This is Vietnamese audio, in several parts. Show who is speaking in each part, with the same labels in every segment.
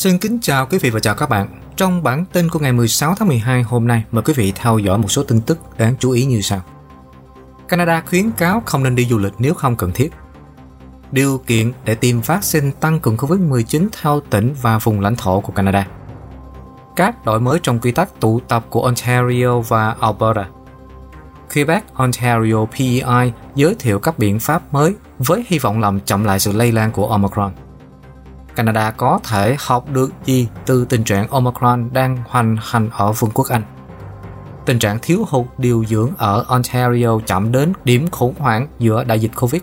Speaker 1: Xin kính chào quý vị và chào các bạn. Trong bản tin của ngày 16 tháng 12 hôm nay, mời quý vị theo dõi một số tin tức đáng chú ý như sau. Canada khuyến cáo không nên đi du lịch nếu không cần thiết. Điều kiện để tiêm vaccine tăng cường COVID-19 theo tỉnh và vùng lãnh thổ của Canada. Các đổi mới trong quy tắc tụ tập của Ontario và Alberta. Quebec Ontario PEI giới thiệu các biện pháp mới với hy vọng làm chậm lại sự lây lan của Omicron. Canada có thể học được gì từ tình trạng Omicron đang hoành hành ở Vương quốc Anh. Tình trạng thiếu hụt điều dưỡng ở Ontario chạm đến điểm khủng hoảng giữa đại dịch Covid.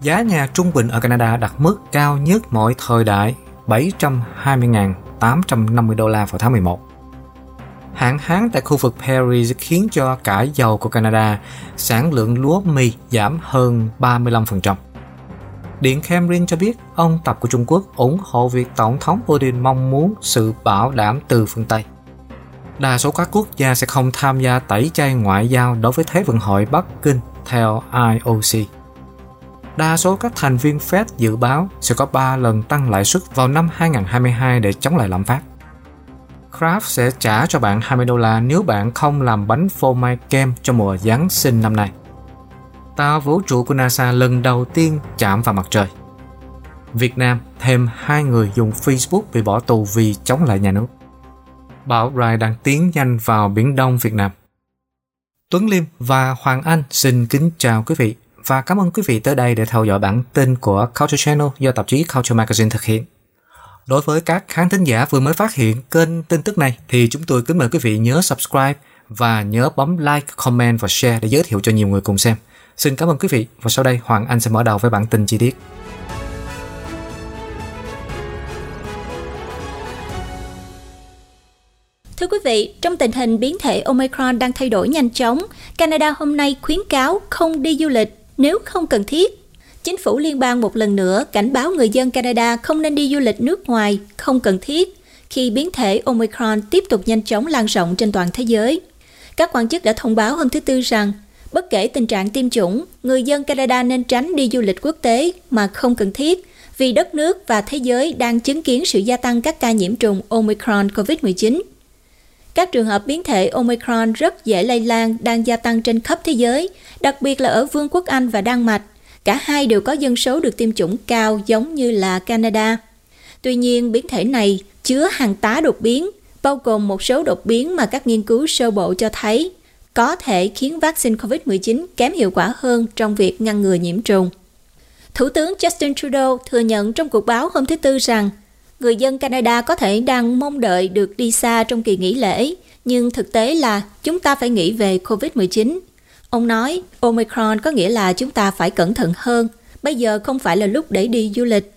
Speaker 1: Giá nhà trung bình ở Canada đạt mức cao nhất mọi thời đại 720.850 đô la vào tháng 11. Hạn hán tại khu vực Paris khiến cho cả dầu của Canada sản lượng lúa mì giảm hơn 35%. Điện Kremlin cho biết, ông Tập của Trung Quốc ủng hộ việc Tổng thống Putin mong muốn sự bảo đảm từ phương Tây. Đa số các quốc gia sẽ không tham gia tẩy chay ngoại giao đối với Thế vận hội Bắc Kinh, theo IOC. Đa số các thành viên Fed dự báo sẽ có 3 lần tăng lãi suất vào năm 2022 để chống lại lạm phát. Kraft sẽ trả cho bạn 20 đô la nếu bạn không làm bánh phô mai kem cho mùa Giáng sinh năm nay tàu vũ trụ của NASA lần đầu tiên chạm vào mặt trời. Việt Nam thêm hai người dùng Facebook bị bỏ tù vì chống lại nhà nước. Bão Rai đang tiến nhanh vào Biển Đông Việt Nam. Tuấn Liêm và Hoàng Anh xin kính chào quý vị và cảm ơn quý vị tới đây để theo dõi bản tin của Culture Channel do tạp chí Culture Magazine thực hiện. Đối với các khán thính giả vừa mới phát hiện kênh tin tức này thì chúng tôi kính mời quý vị nhớ subscribe và nhớ bấm like, comment và share để giới thiệu cho nhiều người cùng xem. Xin cảm ơn quý vị và sau đây Hoàng Anh sẽ mở đầu với bản tin chi tiết.
Speaker 2: Thưa quý vị, trong tình hình biến thể Omicron đang thay đổi nhanh chóng, Canada hôm nay khuyến cáo không đi du lịch nếu không cần thiết. Chính phủ liên bang một lần nữa cảnh báo người dân Canada không nên đi du lịch nước ngoài không cần thiết khi biến thể Omicron tiếp tục nhanh chóng lan rộng trên toàn thế giới. Các quan chức đã thông báo hôm thứ Tư rằng Bất kể tình trạng tiêm chủng, người dân Canada nên tránh đi du lịch quốc tế mà không cần thiết vì đất nước và thế giới đang chứng kiến sự gia tăng các ca nhiễm trùng Omicron COVID-19. Các trường hợp biến thể Omicron rất dễ lây lan đang gia tăng trên khắp thế giới, đặc biệt là ở Vương quốc Anh và Đan Mạch. Cả hai đều có dân số được tiêm chủng cao giống như là Canada. Tuy nhiên, biến thể này chứa hàng tá đột biến, bao gồm một số đột biến mà các nghiên cứu sơ bộ cho thấy có thể khiến vaccine COVID-19 kém hiệu quả hơn trong việc ngăn ngừa nhiễm trùng. Thủ tướng Justin Trudeau thừa nhận trong cuộc báo hôm thứ Tư rằng người dân Canada có thể đang mong đợi được đi xa trong kỳ nghỉ lễ, nhưng thực tế là chúng ta phải nghĩ về COVID-19. Ông nói, Omicron có nghĩa là chúng ta phải cẩn thận hơn, bây giờ không phải là lúc để đi du lịch.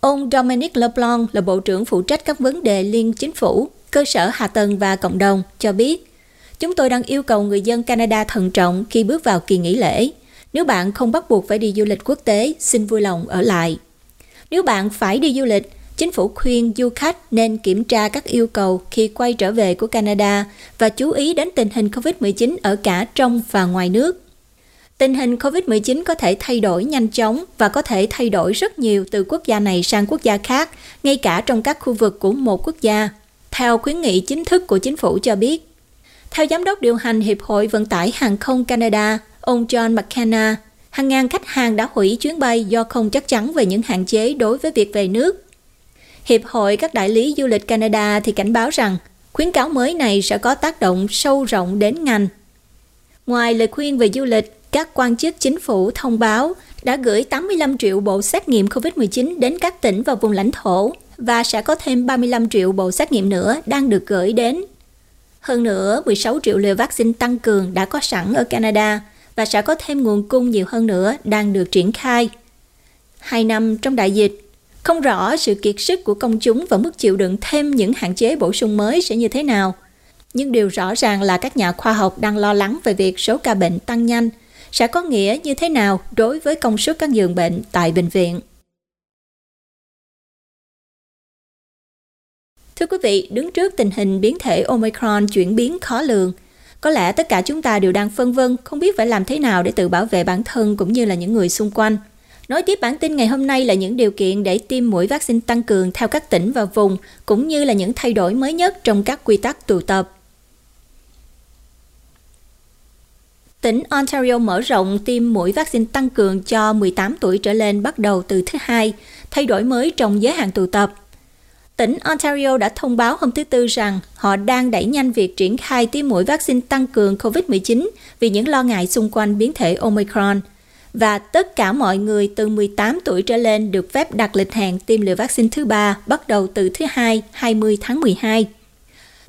Speaker 2: Ông Dominic LeBlanc là Bộ trưởng phụ trách các vấn đề liên chính phủ, cơ sở hạ tầng và cộng đồng, cho biết Chúng tôi đang yêu cầu người dân Canada thận trọng khi bước vào kỳ nghỉ lễ. Nếu bạn không bắt buộc phải đi du lịch quốc tế, xin vui lòng ở lại. Nếu bạn phải đi du lịch, chính phủ khuyên du khách nên kiểm tra các yêu cầu khi quay trở về của Canada và chú ý đến tình hình COVID-19 ở cả trong và ngoài nước. Tình hình COVID-19 có thể thay đổi nhanh chóng và có thể thay đổi rất nhiều từ quốc gia này sang quốc gia khác, ngay cả trong các khu vực của một quốc gia. Theo khuyến nghị chính thức của chính phủ cho biết, theo giám đốc điều hành Hiệp hội Vận tải Hàng không Canada, ông John McKenna, hàng ngàn khách hàng đã hủy chuyến bay do không chắc chắn về những hạn chế đối với việc về nước. Hiệp hội các đại lý du lịch Canada thì cảnh báo rằng khuyến cáo mới này sẽ có tác động sâu rộng đến ngành. Ngoài lời khuyên về du lịch, các quan chức chính phủ thông báo đã gửi 85 triệu bộ xét nghiệm COVID-19 đến các tỉnh và vùng lãnh thổ và sẽ có thêm 35 triệu bộ xét nghiệm nữa đang được gửi đến hơn nữa, 16 triệu liều vaccine tăng cường đã có sẵn ở Canada và sẽ có thêm nguồn cung nhiều hơn nữa đang được triển khai. Hai năm trong đại dịch, không rõ sự kiệt sức của công chúng và mức chịu đựng thêm những hạn chế bổ sung mới sẽ như thế nào. Nhưng điều rõ ràng là các nhà khoa học đang lo lắng về việc số ca bệnh tăng nhanh sẽ có nghĩa như thế nào đối với công suất các giường bệnh tại bệnh viện. Thưa quý vị, đứng trước tình hình biến thể Omicron chuyển biến khó lường, có lẽ tất cả chúng ta đều đang phân vân không biết phải làm thế nào để tự bảo vệ bản thân cũng như là những người xung quanh. Nói tiếp bản tin ngày hôm nay là những điều kiện để tiêm mũi vaccine tăng cường theo các tỉnh và vùng, cũng như là những thay đổi mới nhất trong các quy tắc tụ tập. Tỉnh Ontario mở rộng tiêm mũi vaccine tăng cường cho 18 tuổi trở lên bắt đầu từ thứ hai, thay đổi mới trong giới hạn tụ tập. Tỉnh Ontario đã thông báo hôm thứ Tư rằng họ đang đẩy nhanh việc triển khai tiêm mũi vaccine tăng cường COVID-19 vì những lo ngại xung quanh biến thể Omicron. Và tất cả mọi người từ 18 tuổi trở lên được phép đặt lịch hẹn tiêm liều vaccine thứ ba bắt đầu từ thứ hai 20 tháng 12.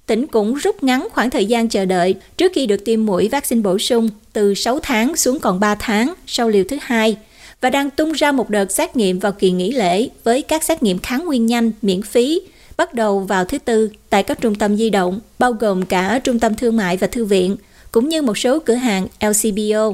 Speaker 2: Tỉnh cũng rút ngắn khoảng thời gian chờ đợi trước khi được tiêm mũi vaccine bổ sung từ 6 tháng xuống còn 3 tháng sau liều thứ hai và đang tung ra một đợt xét nghiệm vào kỳ nghỉ lễ với các xét nghiệm kháng nguyên nhanh miễn phí bắt đầu vào thứ Tư tại các trung tâm di động, bao gồm cả trung tâm thương mại và thư viện, cũng như một số cửa hàng LCBO.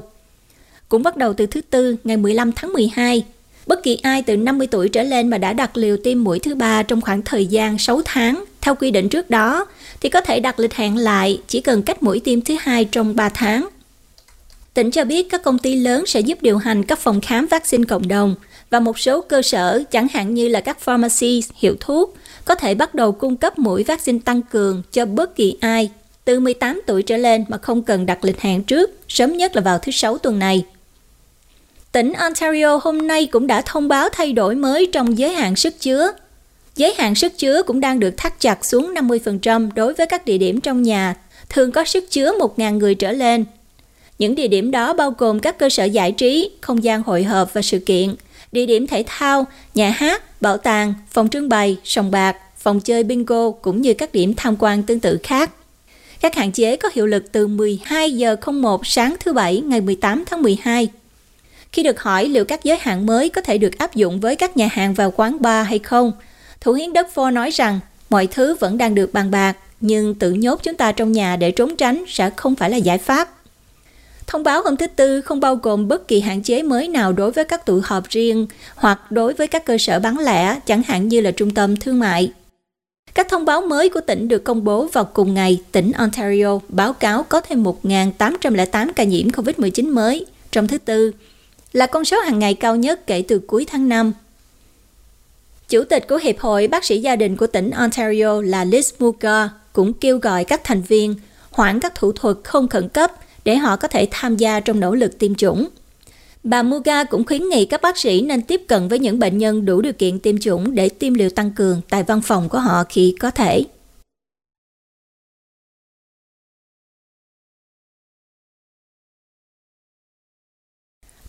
Speaker 2: Cũng bắt đầu từ thứ Tư ngày 15 tháng 12, bất kỳ ai từ 50 tuổi trở lên mà đã đặt liều tiêm mũi thứ ba trong khoảng thời gian 6 tháng theo quy định trước đó thì có thể đặt lịch hẹn lại chỉ cần cách mũi tiêm thứ hai trong 3 tháng. Tỉnh cho biết các công ty lớn sẽ giúp điều hành các phòng khám vaccine cộng đồng và một số cơ sở, chẳng hạn như là các pharmacy, hiệu thuốc, có thể bắt đầu cung cấp mũi vaccine tăng cường cho bất kỳ ai từ 18 tuổi trở lên mà không cần đặt lịch hẹn trước, sớm nhất là vào thứ Sáu tuần này. Tỉnh Ontario hôm nay cũng đã thông báo thay đổi mới trong giới hạn sức chứa. Giới hạn sức chứa cũng đang được thắt chặt xuống 50% đối với các địa điểm trong nhà, thường có sức chứa 1.000 người trở lên những địa điểm đó bao gồm các cơ sở giải trí, không gian hội họp và sự kiện, địa điểm thể thao, nhà hát, bảo tàng, phòng trưng bày, sòng bạc, phòng chơi bingo cũng như các điểm tham quan tương tự khác. Các hạn chế có hiệu lực từ 12 giờ 01 sáng thứ Bảy ngày 18 tháng 12. Khi được hỏi liệu các giới hạn mới có thể được áp dụng với các nhà hàng và quán bar hay không, Thủ hiến đất Phô nói rằng mọi thứ vẫn đang được bàn bạc, nhưng tự nhốt chúng ta trong nhà để trốn tránh sẽ không phải là giải pháp. Thông báo hôm thứ Tư không bao gồm bất kỳ hạn chế mới nào đối với các tụ họp riêng hoặc đối với các cơ sở bán lẻ, chẳng hạn như là trung tâm thương mại. Các thông báo mới của tỉnh được công bố vào cùng ngày, tỉnh Ontario báo cáo có thêm 1.808 ca nhiễm COVID-19 mới trong thứ Tư, là con số hàng ngày cao nhất kể từ cuối tháng 5. Chủ tịch của Hiệp hội Bác sĩ gia đình của tỉnh Ontario là Liz Muga cũng kêu gọi các thành viên hoãn các thủ thuật không khẩn cấp để họ có thể tham gia trong nỗ lực tiêm chủng. Bà Muga cũng khuyến nghị các bác sĩ nên tiếp cận với những bệnh nhân đủ điều kiện tiêm chủng để tiêm liều tăng cường tại văn phòng của họ khi có thể.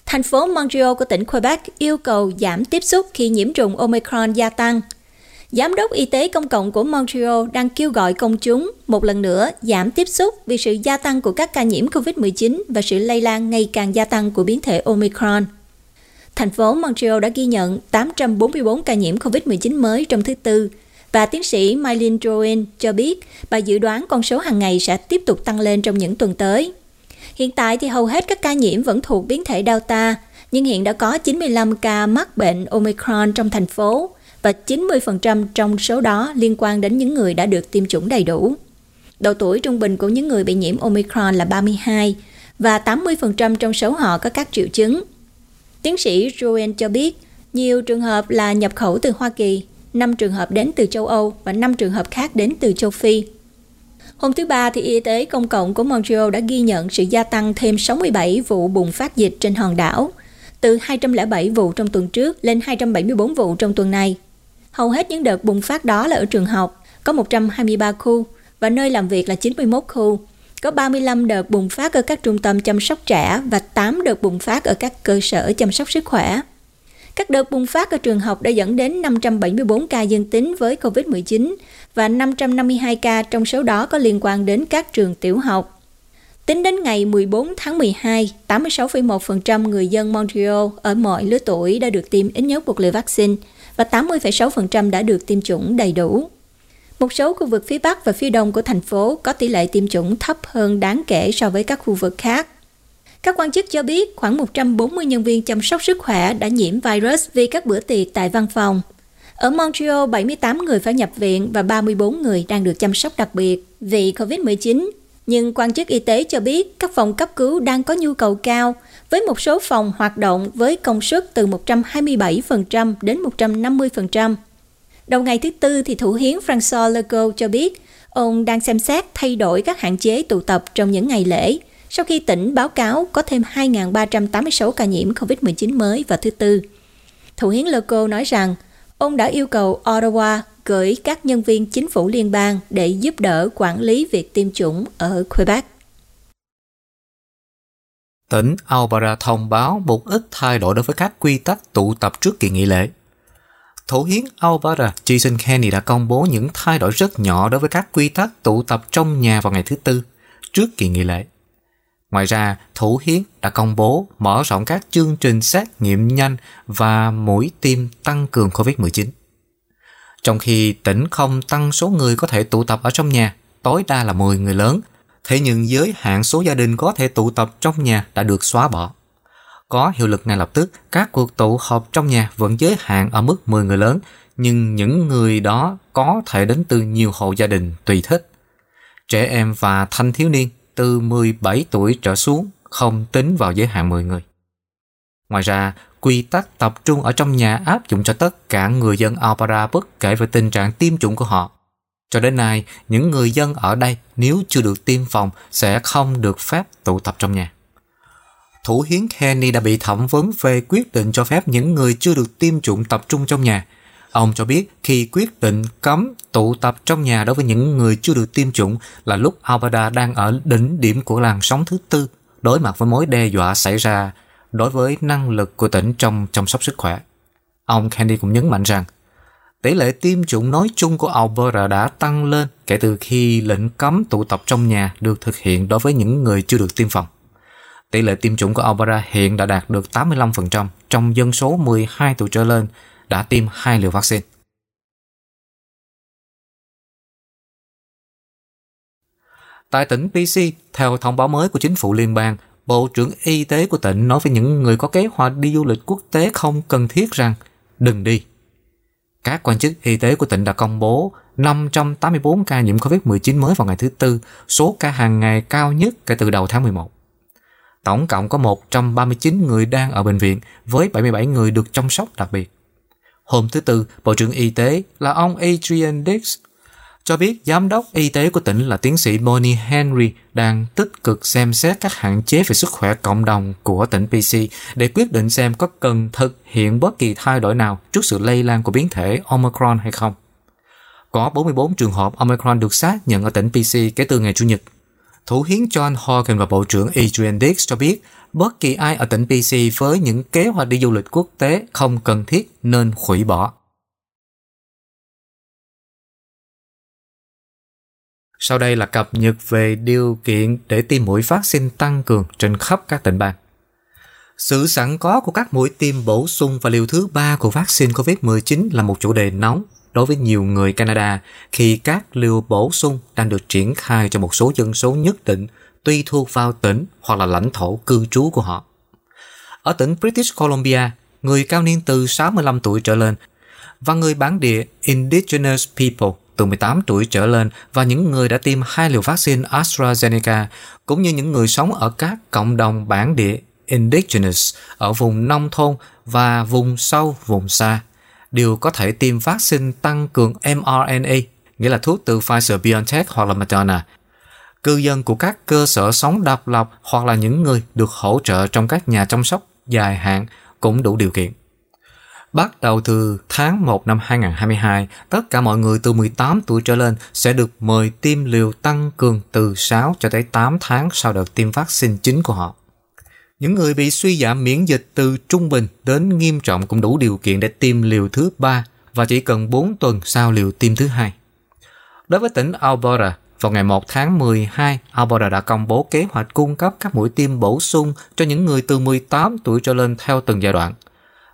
Speaker 2: Thành phố Montreal của tỉnh Quebec yêu cầu giảm tiếp xúc khi nhiễm trùng Omicron gia tăng – Giám đốc Y tế Công cộng của Montreal đang kêu gọi công chúng một lần nữa giảm tiếp xúc vì sự gia tăng của các ca nhiễm COVID-19 và sự lây lan ngày càng gia tăng của biến thể Omicron. Thành phố Montreal đã ghi nhận 844 ca nhiễm COVID-19 mới trong thứ Tư, và tiến sĩ Mylene Droin cho biết bà dự đoán con số hàng ngày sẽ tiếp tục tăng lên trong những tuần tới. Hiện tại thì hầu hết các ca nhiễm vẫn thuộc biến thể Delta, nhưng hiện đã có 95 ca mắc bệnh Omicron trong thành phố, và 90% trong số đó liên quan đến những người đã được tiêm chủng đầy đủ. Độ tuổi trung bình của những người bị nhiễm Omicron là 32 và 80% trong số họ có các triệu chứng. Tiến sĩ Joen cho biết, nhiều trường hợp là nhập khẩu từ Hoa Kỳ, 5 trường hợp đến từ châu Âu và 5 trường hợp khác đến từ châu Phi. Hôm thứ Ba, thì Y tế Công cộng của Montreal đã ghi nhận sự gia tăng thêm 67 vụ bùng phát dịch trên hòn đảo, từ 207 vụ trong tuần trước lên 274 vụ trong tuần này. Hầu hết những đợt bùng phát đó là ở trường học, có 123 khu, và nơi làm việc là 91 khu. Có 35 đợt bùng phát ở các trung tâm chăm sóc trẻ và 8 đợt bùng phát ở các cơ sở chăm sóc sức khỏe. Các đợt bùng phát ở trường học đã dẫn đến 574 ca dương tính với COVID-19 và 552 ca trong số đó có liên quan đến các trường tiểu học. Tính đến ngày 14 tháng 12, 86,1% người dân Montreal ở mọi lứa tuổi đã được tiêm ít nhất một liều vaccine – và 80,6% đã được tiêm chủng đầy đủ. Một số khu vực phía Bắc và phía Đông của thành phố có tỷ lệ tiêm chủng thấp hơn đáng kể so với các khu vực khác. Các quan chức cho biết khoảng 140 nhân viên chăm sóc sức khỏe đã nhiễm virus vì các bữa tiệc tại văn phòng. Ở Montreal, 78 người phải nhập viện và 34 người đang được chăm sóc đặc biệt vì COVID-19. Nhưng quan chức y tế cho biết các phòng cấp cứu đang có nhu cầu cao với một số phòng hoạt động với công suất từ 127% đến 150%. Đầu ngày thứ Tư, thì Thủ hiến François Legault cho biết ông đang xem xét thay đổi các hạn chế tụ tập trong những ngày lễ, sau khi tỉnh báo cáo có thêm 2.386 ca nhiễm COVID-19 mới vào thứ Tư. Thủ hiến Legault nói rằng ông đã yêu cầu Ottawa gửi các nhân viên chính phủ liên bang để giúp đỡ quản lý việc tiêm chủng ở Quebec.
Speaker 1: Tỉnh Alberta thông báo một ít thay đổi đối với các quy tắc tụ tập trước kỳ nghỉ lễ. Thủ hiến Alberta Jason Kenney đã công bố những thay đổi rất nhỏ đối với các quy tắc tụ tập trong nhà vào ngày thứ Tư, trước kỳ nghỉ lễ. Ngoài ra, Thủ hiến đã công bố mở rộng các chương trình xét nghiệm nhanh và mũi tiêm tăng cường COVID-19. Trong khi tỉnh không tăng số người có thể tụ tập ở trong nhà, tối đa là 10 người lớn, thế nhưng giới hạn số gia đình có thể tụ tập trong nhà đã được xóa bỏ. Có hiệu lực ngay lập tức, các cuộc tụ họp trong nhà vẫn giới hạn ở mức 10 người lớn, nhưng những người đó có thể đến từ nhiều hộ gia đình tùy thích. Trẻ em và thanh thiếu niên từ 17 tuổi trở xuống không tính vào giới hạn 10 người. Ngoài ra, quy tắc tập trung ở trong nhà áp dụng cho tất cả người dân Alpara bất kể về tình trạng tiêm chủng của họ. Cho đến nay, những người dân ở đây nếu chưa được tiêm phòng sẽ không được phép tụ tập trong nhà. Thủ hiến Kenny đã bị thẩm vấn về quyết định cho phép những người chưa được tiêm chủng tập trung trong nhà. Ông cho biết khi quyết định cấm tụ tập trong nhà đối với những người chưa được tiêm chủng là lúc Alberta đang ở đỉnh điểm của làn sóng thứ tư đối mặt với mối đe dọa xảy ra đối với năng lực của tỉnh trong chăm sóc sức khỏe. Ông Kennedy cũng nhấn mạnh rằng tỷ lệ tiêm chủng nói chung của Alberta đã tăng lên kể từ khi lệnh cấm tụ tập trong nhà được thực hiện đối với những người chưa được tiêm phòng. Tỷ lệ tiêm chủng của Alberta hiện đã đạt được 85% trong dân số 12 tuổi trở lên đã tiêm hai liều vaccine. Tại tỉnh BC, theo thông báo mới của chính phủ liên bang, Bộ trưởng Y tế của tỉnh nói với những người có kế hoạch đi du lịch quốc tế không cần thiết rằng đừng đi. Các quan chức y tế của tỉnh đã công bố 584 ca nhiễm COVID-19 mới vào ngày thứ Tư, số ca hàng ngày cao nhất kể từ đầu tháng 11. Tổng cộng có 139 người đang ở bệnh viện, với 77 người được chăm sóc đặc biệt. Hôm thứ Tư, Bộ trưởng Y tế là ông Adrian Dix cho biết, giám đốc y tế của tỉnh là tiến sĩ Bonnie Henry đang tích cực xem xét các hạn chế về sức khỏe cộng đồng của tỉnh PC để quyết định xem có cần thực hiện bất kỳ thay đổi nào trước sự lây lan của biến thể Omicron hay không. Có 44 trường hợp Omicron được xác nhận ở tỉnh PC kể từ ngày Chủ nhật. Thủ hiến John Hawkins và Bộ trưởng Adrian Dix cho biết, bất kỳ ai ở tỉnh PC với những kế hoạch đi du lịch quốc tế không cần thiết nên hủy bỏ. Sau đây là cập nhật về điều kiện để tiêm mũi vaccine tăng cường trên khắp các tỉnh bang. Sự sẵn có của các mũi tiêm bổ sung và liều thứ ba của vaccine COVID-19 là một chủ đề nóng đối với nhiều người Canada khi các liều bổ sung đang được triển khai cho một số dân số nhất định tùy thuộc vào tỉnh hoặc là lãnh thổ cư trú của họ. Ở tỉnh British Columbia, người cao niên từ 65 tuổi trở lên và người bản địa Indigenous People từ 18 tuổi trở lên và những người đã tiêm hai liều vaccine AstraZeneca, cũng như những người sống ở các cộng đồng bản địa Indigenous ở vùng nông thôn và vùng sâu, vùng xa, đều có thể tiêm vaccine tăng cường mRNA, nghĩa là thuốc từ Pfizer-BioNTech hoặc là Moderna. Cư dân của các cơ sở sống độc lập hoặc là những người được hỗ trợ trong các nhà chăm sóc dài hạn cũng đủ điều kiện. Bắt đầu từ tháng 1 năm 2022, tất cả mọi người từ 18 tuổi trở lên sẽ được mời tiêm liều tăng cường từ 6 cho tới 8 tháng sau đợt tiêm vaccine chính của họ. Những người bị suy giảm miễn dịch từ trung bình đến nghiêm trọng cũng đủ điều kiện để tiêm liều thứ ba và chỉ cần 4 tuần sau liều tiêm thứ hai. Đối với tỉnh Alberta, vào ngày 1 tháng 12, Alberta đã công bố kế hoạch cung cấp các mũi tiêm bổ sung cho những người từ 18 tuổi trở lên theo từng giai đoạn –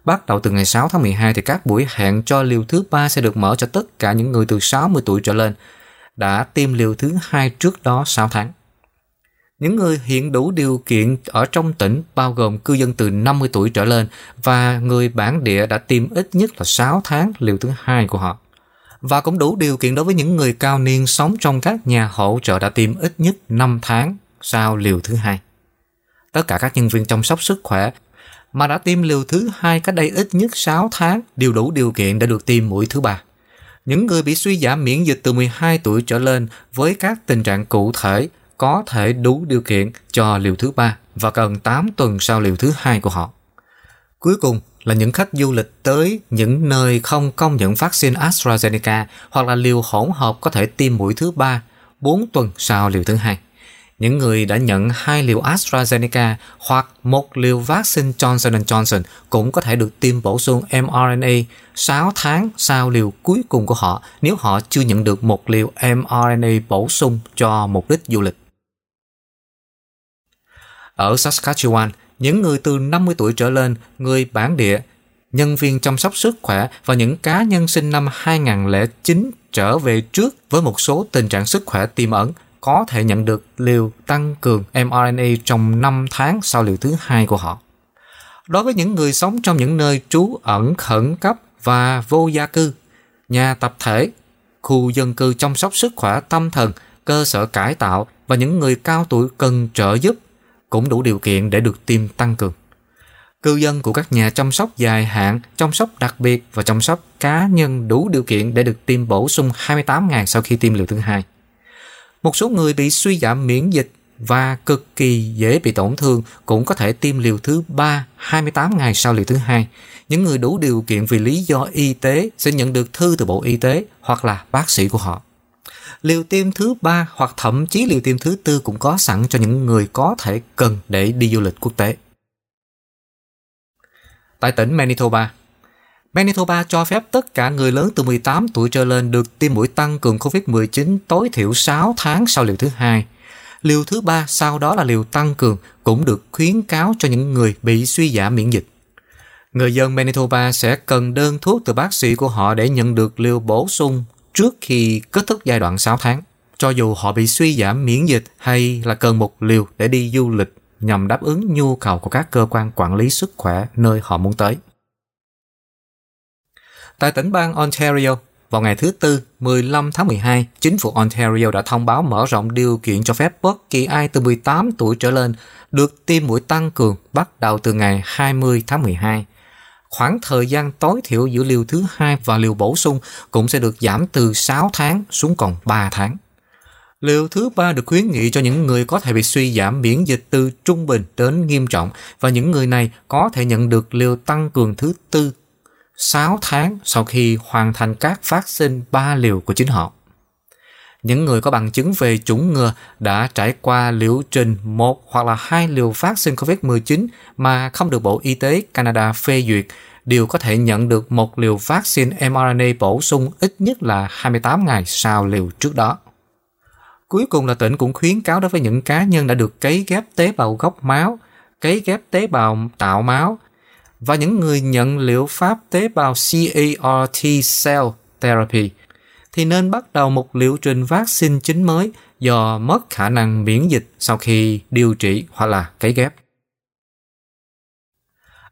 Speaker 1: Bắt đầu từ ngày 6 tháng 12 thì các buổi hẹn cho liều thứ ba sẽ được mở cho tất cả những người từ 60 tuổi trở lên đã tiêm liều thứ hai trước đó 6 tháng. Những người hiện đủ điều kiện ở trong tỉnh bao gồm cư dân từ 50 tuổi trở lên và người bản địa đã tiêm ít nhất là 6 tháng liều thứ hai của họ. Và cũng đủ điều kiện đối với những người cao niên sống trong các nhà hỗ trợ đã tiêm ít nhất 5 tháng sau liều thứ hai. Tất cả các nhân viên chăm sóc sức khỏe mà đã tiêm liều thứ hai cách đây ít nhất 6 tháng đều đủ điều kiện để được tiêm mũi thứ ba. Những người bị suy giảm miễn dịch từ 12 tuổi trở lên với các tình trạng cụ thể có thể đủ điều kiện cho liều thứ ba và cần 8 tuần sau liều thứ hai của họ. Cuối cùng là những khách du lịch tới những nơi không công nhận vaccine AstraZeneca hoặc là liều hỗn hợp có thể tiêm mũi thứ ba 4 tuần sau liều thứ hai. Những người đã nhận hai liều AstraZeneca hoặc một liều vaccine Johnson Johnson cũng có thể được tiêm bổ sung mRNA 6 tháng sau liều cuối cùng của họ nếu họ chưa nhận được một liều mRNA bổ sung cho mục đích du lịch. Ở Saskatchewan, những người từ 50 tuổi trở lên, người bản địa, nhân viên chăm sóc sức khỏe và những cá nhân sinh năm 2009 trở về trước với một số tình trạng sức khỏe tiềm ẩn có thể nhận được liều tăng cường mRNA trong 5 tháng sau liều thứ hai của họ. Đối với những người sống trong những nơi trú ẩn khẩn cấp và vô gia cư, nhà tập thể, khu dân cư chăm sóc sức khỏe tâm thần, cơ sở cải tạo và những người cao tuổi cần trợ giúp cũng đủ điều kiện để được tiêm tăng cường. Cư dân của các nhà chăm sóc dài hạn, chăm sóc đặc biệt và chăm sóc cá nhân đủ điều kiện để được tiêm bổ sung 28 ngày sau khi tiêm liều thứ hai. Một số người bị suy giảm miễn dịch và cực kỳ dễ bị tổn thương cũng có thể tiêm liều thứ 3 28 ngày sau liều thứ hai. Những người đủ điều kiện vì lý do y tế sẽ nhận được thư từ Bộ Y tế hoặc là bác sĩ của họ. Liều tiêm thứ ba hoặc thậm chí liều tiêm thứ tư cũng có sẵn cho những người có thể cần để đi du lịch quốc tế. Tại tỉnh Manitoba, Manitoba cho phép tất cả người lớn từ 18 tuổi trở lên được tiêm mũi tăng cường COVID-19 tối thiểu 6 tháng sau liều thứ hai. Liều thứ ba sau đó là liều tăng cường cũng được khuyến cáo cho những người bị suy giảm miễn dịch. Người dân Manitoba sẽ cần đơn thuốc từ bác sĩ của họ để nhận được liều bổ sung trước khi kết thúc giai đoạn 6 tháng, cho dù họ bị suy giảm miễn dịch hay là cần một liều để đi du lịch nhằm đáp ứng nhu cầu của các cơ quan quản lý sức khỏe nơi họ muốn tới. Tại tỉnh bang Ontario, vào ngày thứ Tư, 15 tháng 12, chính phủ Ontario đã thông báo mở rộng điều kiện cho phép bất kỳ ai từ 18 tuổi trở lên được tiêm mũi tăng cường bắt đầu từ ngày 20 tháng 12 khoảng thời gian tối thiểu giữa liều thứ hai và liều bổ sung cũng sẽ được giảm từ 6 tháng xuống còn 3 tháng. Liều thứ ba được khuyến nghị cho những người có thể bị suy giảm miễn dịch từ trung bình đến nghiêm trọng và những người này có thể nhận được liều tăng cường thứ tư 6 tháng sau khi hoàn thành các phát sinh 3 liều của chính họ. Những người có bằng chứng về chủng ngừa đã trải qua liệu trình một hoặc là hai liều vaccine COVID-19 mà không được Bộ Y tế Canada phê duyệt đều có thể nhận được một liều vaccine mRNA bổ sung ít nhất là 28 ngày sau liều trước đó. Cuối cùng là tỉnh cũng khuyến cáo đối với những cá nhân đã được cấy ghép tế bào gốc máu, cấy ghép tế bào tạo máu và những người nhận liệu pháp tế bào CAR T cell therapy thì nên bắt đầu một liệu trình vaccine chính mới do mất khả năng miễn dịch sau khi điều trị hoặc là cấy ghép.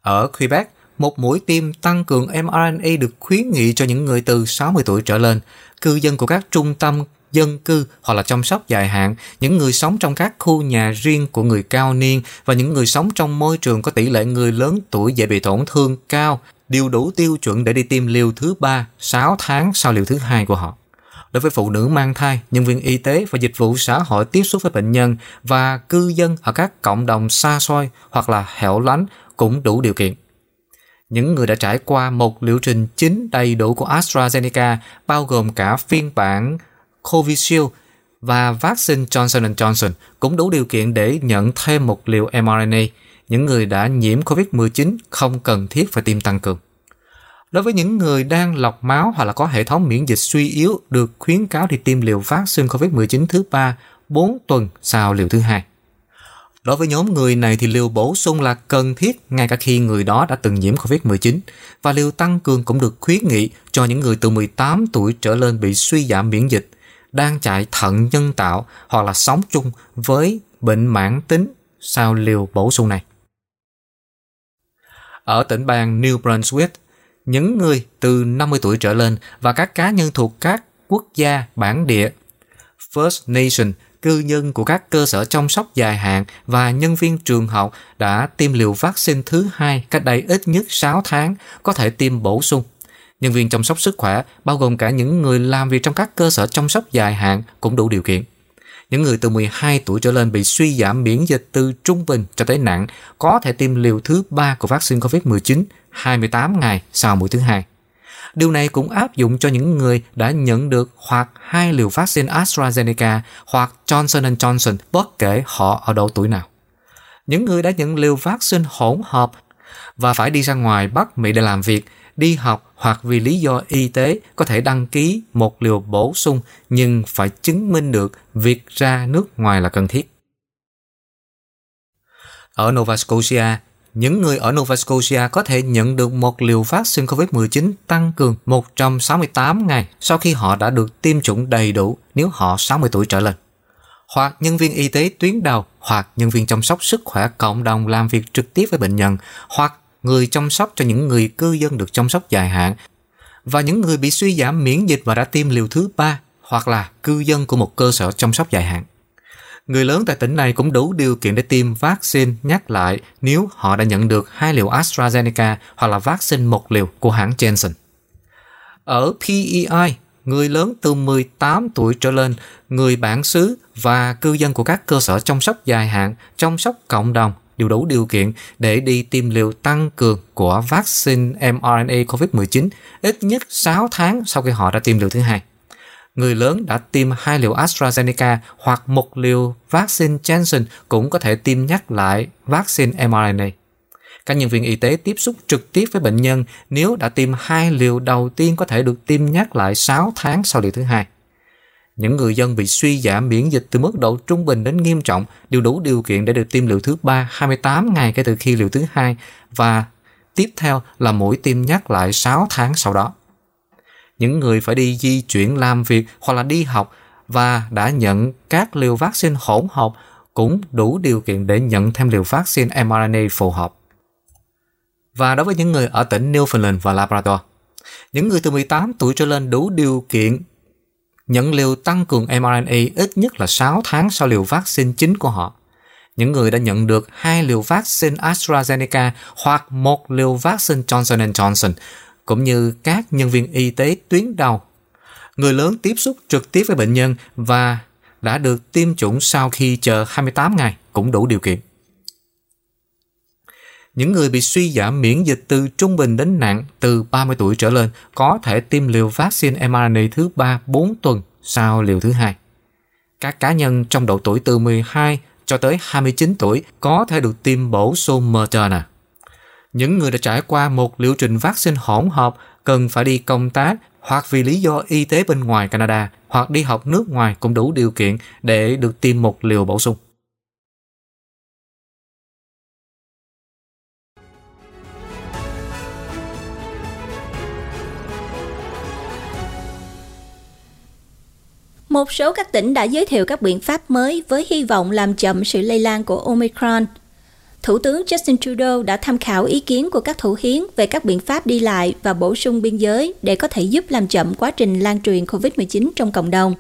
Speaker 1: Ở Quebec, một mũi tiêm tăng cường mRNA được khuyến nghị cho những người từ 60 tuổi trở lên, cư dân của các trung tâm dân cư hoặc là chăm sóc dài hạn, những người sống trong các khu nhà riêng của người cao niên và những người sống trong môi trường có tỷ lệ người lớn tuổi dễ bị tổn thương cao đều đủ tiêu chuẩn để đi tiêm liều thứ ba 6 tháng sau liều thứ hai của họ. Đối với phụ nữ mang thai, nhân viên y tế và dịch vụ xã hội tiếp xúc với bệnh nhân và cư dân ở các cộng đồng xa xôi hoặc là hẻo lánh cũng đủ điều kiện. Những người đã trải qua một liệu trình chính đầy đủ của AstraZeneca bao gồm cả phiên bản Covishield và vaccine Johnson Johnson cũng đủ điều kiện để nhận thêm một liều mRNA. Những người đã nhiễm COVID-19 không cần thiết phải tiêm tăng cường. Đối với những người đang lọc máu hoặc là có hệ thống miễn dịch suy yếu được khuyến cáo thì tiêm liều vaccine COVID-19 thứ 3 4 tuần sau liều thứ hai. Đối với nhóm người này thì liều bổ sung là cần thiết ngay cả khi người đó đã từng nhiễm COVID-19 và liều tăng cường cũng được khuyến nghị cho những người từ 18 tuổi trở lên bị suy giảm miễn dịch, đang chạy thận nhân tạo hoặc là sống chung với bệnh mãn tính sau liều bổ sung này. Ở tỉnh bang New Brunswick, những người từ 50 tuổi trở lên và các cá nhân thuộc các quốc gia bản địa First Nation cư dân của các cơ sở chăm sóc dài hạn và nhân viên trường học đã tiêm liều vaccine thứ hai cách đây ít nhất 6 tháng có thể tiêm bổ sung. Nhân viên chăm sóc sức khỏe, bao gồm cả những người làm việc trong các cơ sở chăm sóc dài hạn cũng đủ điều kiện. Những người từ 12 tuổi trở lên bị suy giảm miễn dịch từ trung bình cho tới nặng có thể tiêm liều thứ ba của vaccine COVID-19 28 ngày sau mũi thứ hai. Điều này cũng áp dụng cho những người đã nhận được hoặc hai liều vaccine AstraZeneca hoặc Johnson Johnson bất kể họ ở độ tuổi nào. Những người đã nhận liều vaccine hỗn hợp và phải đi ra ngoài Bắc Mỹ để làm việc, đi học hoặc vì lý do y tế có thể đăng ký một liều bổ sung nhưng phải chứng minh được việc ra nước ngoài là cần thiết. Ở Nova Scotia, những người ở Nova Scotia có thể nhận được một liều vaccine COVID-19 tăng cường 168 ngày sau khi họ đã được tiêm chủng đầy đủ nếu họ 60 tuổi trở lên. Hoặc nhân viên y tế tuyến đầu, hoặc nhân viên chăm sóc sức khỏe cộng đồng làm việc trực tiếp với bệnh nhân, hoặc người chăm sóc cho những người cư dân được chăm sóc dài hạn, và những người bị suy giảm miễn dịch và đã tiêm liều thứ ba, hoặc là cư dân của một cơ sở chăm sóc dài hạn. Người lớn tại tỉnh này cũng đủ điều kiện để tiêm vaccine nhắc lại nếu họ đã nhận được hai liều AstraZeneca hoặc là vaccine một liều của hãng Janssen. Ở PEI, người lớn từ 18 tuổi trở lên, người bản xứ và cư dân của các cơ sở chăm sóc dài hạn, chăm sóc cộng đồng đều đủ điều kiện để đi tiêm liều tăng cường của vaccine mRNA COVID-19 ít nhất 6 tháng sau khi họ đã tiêm liều thứ hai người lớn đã tiêm hai liều AstraZeneca hoặc một liều vaccine Janssen cũng có thể tiêm nhắc lại vaccine mRNA. Các nhân viên y tế tiếp xúc trực tiếp với bệnh nhân nếu đã tiêm hai liều đầu tiên có thể được tiêm nhắc lại 6 tháng sau liều thứ hai. Những người dân bị suy giảm miễn dịch từ mức độ trung bình đến nghiêm trọng đều đủ điều kiện để được tiêm liều thứ ba 28 ngày kể từ khi liều thứ hai và tiếp theo là mũi tiêm nhắc lại 6 tháng sau đó những người phải đi di chuyển làm việc hoặc là đi học và đã nhận các liều vaccine hỗn hợp cũng đủ điều kiện để nhận thêm liều vaccine mRNA phù hợp. Và đối với những người ở tỉnh Newfoundland và Labrador, những người từ 18 tuổi trở lên đủ điều kiện nhận liều tăng cường mRNA ít nhất là 6 tháng sau liều vaccine chính của họ. Những người đã nhận được hai liều vaccine AstraZeneca hoặc một liều vaccine Johnson Johnson, cũng như các nhân viên y tế tuyến đầu. Người lớn tiếp xúc trực tiếp với bệnh nhân và đã được tiêm chủng sau khi chờ 28 ngày cũng đủ điều kiện. Những người bị suy giảm miễn dịch từ trung bình đến nặng từ 30 tuổi trở lên có thể tiêm liều vaccine mRNA thứ 3 4 tuần sau liều thứ hai. Các cá nhân trong độ tuổi từ 12 cho tới 29 tuổi có thể được tiêm bổ sung Moderna. Những người đã trải qua một liệu trình vaccine hỗn hợp cần phải đi công tác hoặc vì lý do y tế bên ngoài Canada hoặc đi học nước ngoài cũng đủ điều kiện để được tiêm một liều bổ sung.
Speaker 2: Một số các tỉnh đã giới thiệu các biện pháp mới với hy vọng làm chậm sự lây lan của Omicron – Thủ tướng Justin Trudeau đã tham khảo ý kiến của các thủ hiến về các biện pháp đi lại và bổ sung biên giới để có thể giúp làm chậm quá trình lan truyền COVID-19 trong cộng đồng.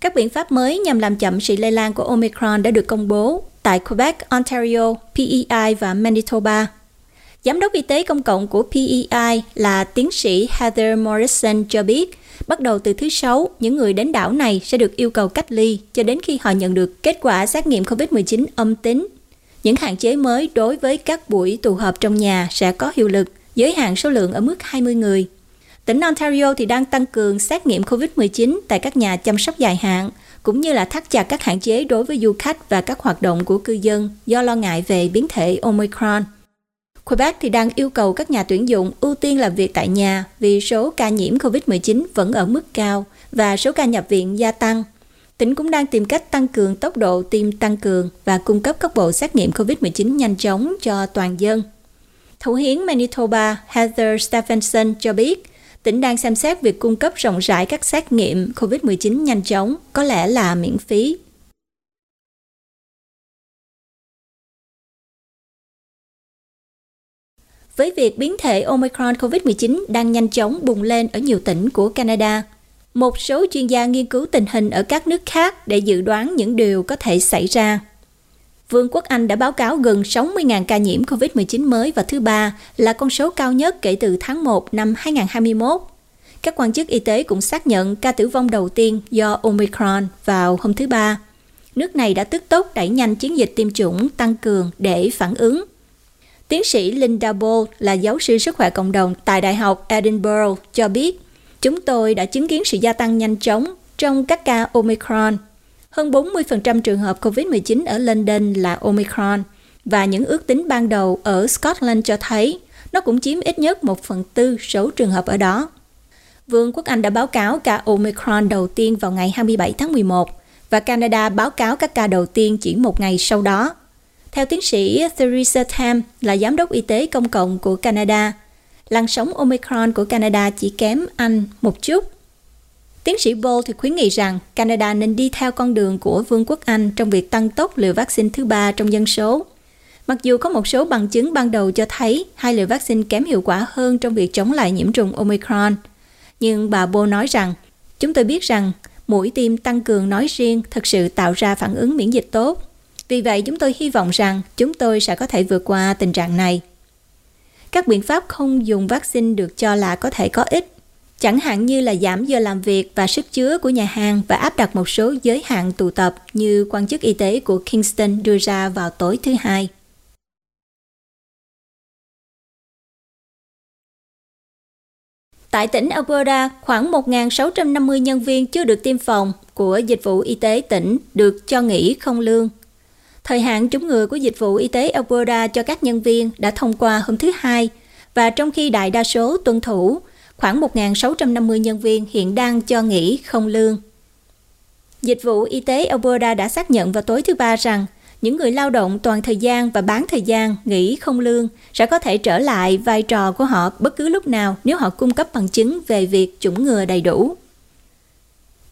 Speaker 2: Các biện pháp mới nhằm làm chậm sự lây lan của Omicron đã được công bố tại Quebec, Ontario, PEI và Manitoba. Giám đốc y tế công cộng của PEI là tiến sĩ Heather Morrison cho biết, bắt đầu từ thứ Sáu, những người đến đảo này sẽ được yêu cầu cách ly cho đến khi họ nhận được kết quả xét nghiệm COVID-19 âm tính những hạn chế mới đối với các buổi tụ họp trong nhà sẽ có hiệu lực, giới hạn số lượng ở mức 20 người. Tỉnh Ontario thì đang tăng cường xét nghiệm COVID-19 tại các nhà chăm sóc dài hạn, cũng như là thắt chặt các hạn chế đối với du khách và các hoạt động của cư dân do lo ngại về biến thể Omicron. Quebec thì đang yêu cầu các nhà tuyển dụng ưu tiên làm việc tại nhà vì số ca nhiễm COVID-19 vẫn ở mức cao và số ca nhập viện gia tăng tỉnh cũng đang tìm cách tăng cường tốc độ tiêm tăng cường và cung cấp các bộ xét nghiệm COVID-19 nhanh chóng cho toàn dân. Thủ hiến Manitoba Heather Stephenson cho biết, tỉnh đang xem xét việc cung cấp rộng rãi các xét nghiệm COVID-19 nhanh chóng, có lẽ là miễn phí. Với việc biến thể Omicron COVID-19 đang nhanh chóng bùng lên ở nhiều tỉnh của Canada, một số chuyên gia nghiên cứu tình hình ở các nước khác để dự đoán những điều có thể xảy ra. Vương quốc Anh đã báo cáo gần 60.000 ca nhiễm COVID-19 mới vào thứ Ba là con số cao nhất kể từ tháng 1 năm 2021. Các quan chức y tế cũng xác nhận ca tử vong đầu tiên do Omicron vào hôm thứ Ba. Nước này đã tức tốc đẩy nhanh chiến dịch tiêm chủng tăng cường để phản ứng. Tiến sĩ Linda Ball là giáo sư sức khỏe cộng đồng tại Đại học Edinburgh cho biết, chúng tôi đã chứng kiến sự gia tăng nhanh chóng trong các ca Omicron hơn 40% trường hợp COVID-19 ở London là Omicron và những ước tính ban đầu ở Scotland cho thấy nó cũng chiếm ít nhất 1 phần tư số trường hợp ở đó. Vương quốc Anh đã báo cáo ca Omicron đầu tiên vào ngày 27 tháng 11 và Canada báo cáo các ca đầu tiên chỉ một ngày sau đó. Theo tiến sĩ Theresa Tam là giám đốc y tế công cộng của Canada, làn sóng Omicron của Canada chỉ kém Anh một chút Tiến sĩ Ball thì khuyến nghị rằng Canada nên đi theo con đường của Vương quốc Anh trong việc tăng tốc liều vaccine thứ ba trong dân số. Mặc dù có một số bằng chứng ban đầu cho thấy hai liều vaccine kém hiệu quả hơn trong việc chống lại nhiễm trùng Omicron, nhưng bà Ball nói rằng chúng tôi biết rằng mũi tiêm tăng cường nói riêng thực sự tạo ra phản ứng miễn dịch tốt. Vì vậy, chúng tôi hy vọng rằng chúng tôi sẽ có thể vượt qua tình trạng này. Các biện pháp không dùng vaccine được cho là có thể có ích chẳng hạn như là giảm giờ làm việc và sức chứa của nhà hàng và áp đặt một số giới hạn tụ tập như quan chức y tế của Kingston đưa ra vào tối thứ Hai. Tại tỉnh Alberta, khoảng 1.650 nhân viên chưa được tiêm phòng của dịch vụ y tế tỉnh được cho nghỉ không lương. Thời hạn chống ngừa của dịch vụ y tế Alberta cho các nhân viên đã thông qua hôm thứ Hai, và trong khi đại đa số tuân thủ, khoảng 1.650 nhân viên hiện đang cho nghỉ không lương. Dịch vụ y tế Alberta đã xác nhận vào tối thứ Ba rằng những người lao động toàn thời gian và bán thời gian nghỉ không lương sẽ có thể trở lại vai trò của họ bất cứ lúc nào nếu họ cung cấp bằng chứng về việc chủng ngừa đầy đủ.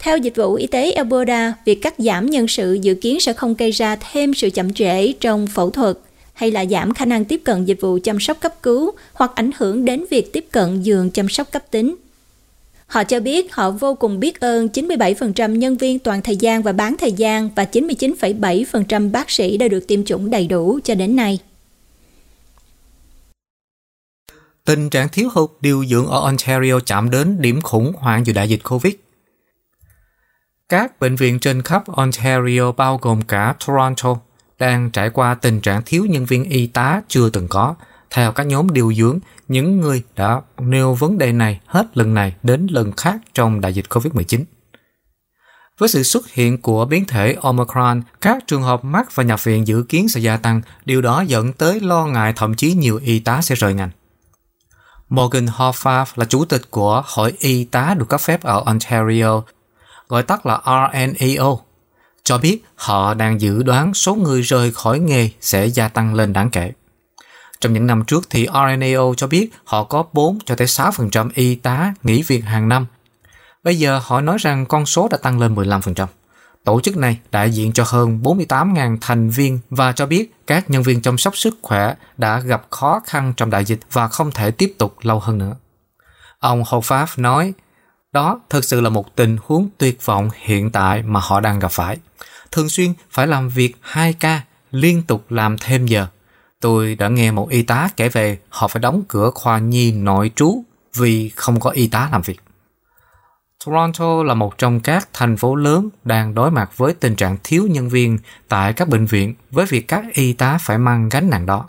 Speaker 2: Theo dịch vụ y tế Alberta, việc cắt giảm nhân sự dự kiến sẽ không gây ra thêm sự chậm trễ trong phẫu thuật – hay là giảm khả năng tiếp cận dịch vụ chăm sóc cấp cứu hoặc ảnh hưởng đến việc tiếp cận giường chăm sóc cấp tính. Họ cho biết họ vô cùng biết ơn 97% nhân viên toàn thời gian và bán thời gian và 99,7% bác sĩ đã được tiêm chủng đầy đủ cho đến nay.
Speaker 1: Tình trạng thiếu hụt điều dưỡng ở Ontario chạm đến điểm khủng hoảng dù đại dịch Covid. Các bệnh viện trên khắp Ontario bao gồm cả Toronto, đang trải qua tình trạng thiếu nhân viên y tá chưa từng có. Theo các nhóm điều dưỡng, những người đã nêu vấn đề này hết lần này đến lần khác trong đại dịch COVID-19. Với sự xuất hiện của biến thể Omicron, các trường hợp mắc và nhập viện dự kiến sẽ gia tăng, điều đó dẫn tới lo ngại thậm chí nhiều y tá sẽ rời ngành. Morgan Hoffa là chủ tịch của Hội Y tá được cấp phép ở Ontario, gọi tắt là RNAO, cho biết họ đang dự đoán số người rời khỏi nghề sẽ gia tăng lên đáng kể. Trong những năm trước thì RNAO cho biết họ có 4 cho tới 6% y tá nghỉ việc hàng năm. Bây giờ họ nói rằng con số đã tăng lên 15%. Tổ chức này đại diện cho hơn 48.000 thành viên và cho biết các nhân viên chăm sóc sức khỏe đã gặp khó khăn trong đại dịch và không thể tiếp tục lâu hơn nữa. Ông Hofaf nói, đó thực sự là một tình huống tuyệt vọng hiện tại mà họ đang gặp phải thường xuyên phải làm việc 2 ca, liên tục làm thêm giờ. Tôi đã nghe một y tá kể về họ phải đóng cửa khoa nhi nội trú vì không có y tá làm việc. Toronto là một trong các thành phố lớn đang đối mặt với tình trạng thiếu nhân viên tại các bệnh viện với việc các y tá phải mang gánh nặng đó.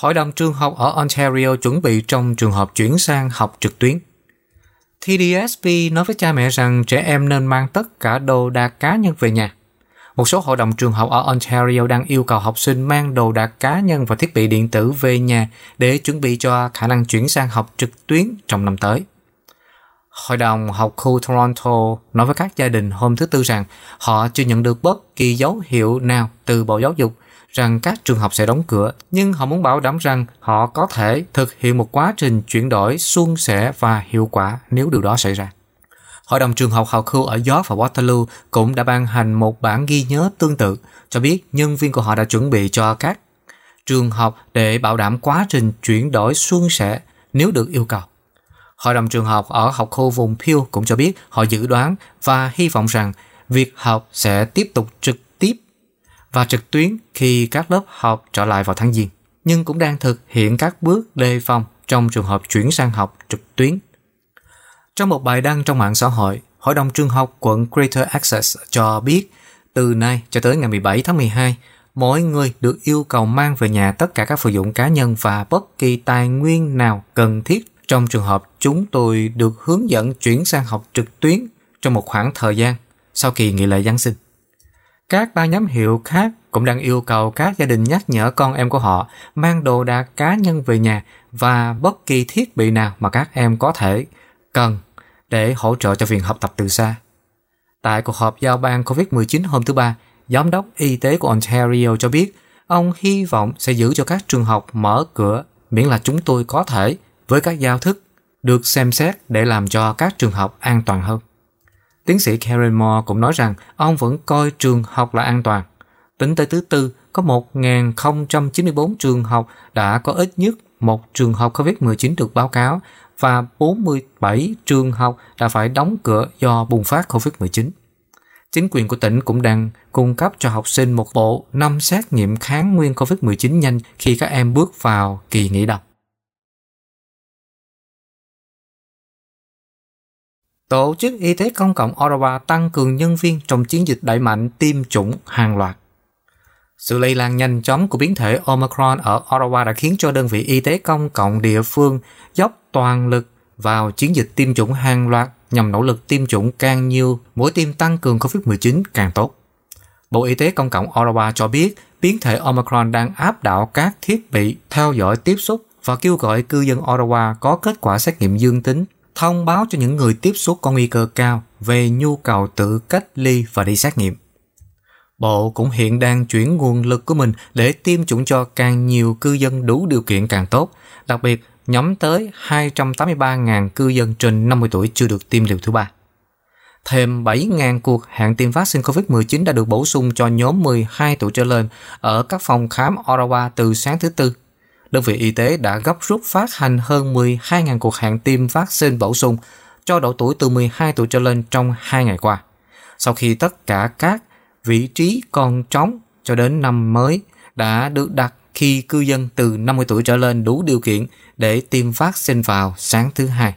Speaker 1: Hội đồng trường học ở Ontario chuẩn bị trong trường hợp chuyển sang học trực tuyến. TDSP nói với cha mẹ rằng trẻ em nên mang tất cả đồ đạc cá nhân về nhà. Một số hội đồng trường học ở Ontario đang yêu cầu học sinh mang đồ đạc cá nhân và thiết bị điện tử về nhà để chuẩn bị cho khả năng chuyển sang học trực tuyến trong năm tới. Hội đồng học khu Toronto nói với các gia đình hôm thứ Tư rằng họ chưa nhận được bất kỳ dấu hiệu nào từ Bộ Giáo dục rằng các trường học sẽ đóng cửa, nhưng họ muốn bảo đảm rằng họ có thể thực hiện một quá trình chuyển đổi suôn sẻ và hiệu quả nếu điều đó xảy ra. Hội đồng trường học học khu ở York và Waterloo cũng đã ban hành một bản ghi nhớ tương tự cho biết nhân viên của họ đã chuẩn bị cho các trường học để bảo đảm quá trình chuyển đổi suôn sẻ nếu được yêu cầu. Hội đồng trường học ở học khu vùng Peel cũng cho biết họ dự đoán và hy vọng rằng việc học sẽ tiếp tục trực và trực tuyến khi các lớp học trở lại vào tháng Giêng, nhưng cũng đang thực hiện các bước đề phòng trong trường hợp chuyển sang học trực tuyến. Trong một bài đăng trong mạng xã hội, Hội đồng trường học quận Greater access cho biết từ nay cho tới ngày 17 tháng 12, mỗi người được yêu cầu mang về nhà tất cả các vật dụng cá nhân và bất kỳ tài nguyên nào cần thiết trong trường hợp chúng tôi được hướng dẫn chuyển sang học trực tuyến trong một khoảng thời gian sau kỳ nghỉ lễ Giáng sinh. Các ban giám hiệu khác cũng đang yêu cầu các gia đình nhắc nhở con em của họ mang đồ đạc cá nhân về nhà và bất kỳ thiết bị nào mà các em có thể cần để hỗ trợ cho việc học tập từ xa. Tại cuộc họp giao ban COVID-19 hôm thứ Ba, Giám đốc y tế của Ontario cho biết ông hy vọng sẽ giữ cho các trường học mở cửa miễn là chúng tôi có thể với các giao thức được xem xét để làm cho các trường học an toàn hơn. Tiến sĩ Karen Moore cũng nói rằng ông vẫn coi trường học là an toàn. Tính tới thứ tư, có 1.094 trường học đã có ít nhất một trường học COVID-19 được báo cáo và 47 trường học đã phải đóng cửa do bùng phát COVID-19. Chính quyền của tỉnh cũng đang cung cấp cho học sinh một bộ năm xét nghiệm kháng nguyên COVID-19 nhanh khi các em bước vào kỳ nghỉ đông. Tổ chức Y tế Công cộng Ottawa tăng cường nhân viên trong chiến dịch đẩy mạnh tiêm chủng hàng loạt. Sự lây lan nhanh chóng của biến thể Omicron ở Ottawa đã khiến cho đơn vị y tế công cộng địa phương dốc toàn lực vào chiến dịch tiêm chủng hàng loạt nhằm nỗ lực tiêm chủng càng nhiều, mũi tiêm tăng cường COVID-19 càng tốt. Bộ Y tế Công cộng Ottawa cho biết biến thể Omicron đang áp đảo các thiết bị theo dõi tiếp xúc và kêu gọi cư dân Ottawa có kết quả xét nghiệm dương tính thông báo cho những người tiếp xúc có nguy cơ cao về nhu cầu tự cách ly và đi xét nghiệm. Bộ cũng hiện đang chuyển nguồn lực của mình để tiêm chủng cho càng nhiều cư dân đủ điều kiện càng tốt, đặc biệt nhóm tới 283.000 cư dân trên 50 tuổi chưa được tiêm liều thứ ba. Thêm 7.000 cuộc hạn tiêm vaccine COVID-19 đã được bổ sung cho nhóm 12 tuổi trở lên ở các phòng khám Ottawa từ sáng thứ Tư đơn vị y tế đã gấp rút phát hành hơn 12.000 cuộc hẹn tiêm vaccine bổ sung cho độ tuổi từ 12 tuổi trở lên trong 2 ngày qua. Sau khi tất cả các vị trí còn trống cho đến năm mới đã được đặt khi cư dân từ 50 tuổi trở lên đủ điều kiện để tiêm vaccine vào sáng thứ hai.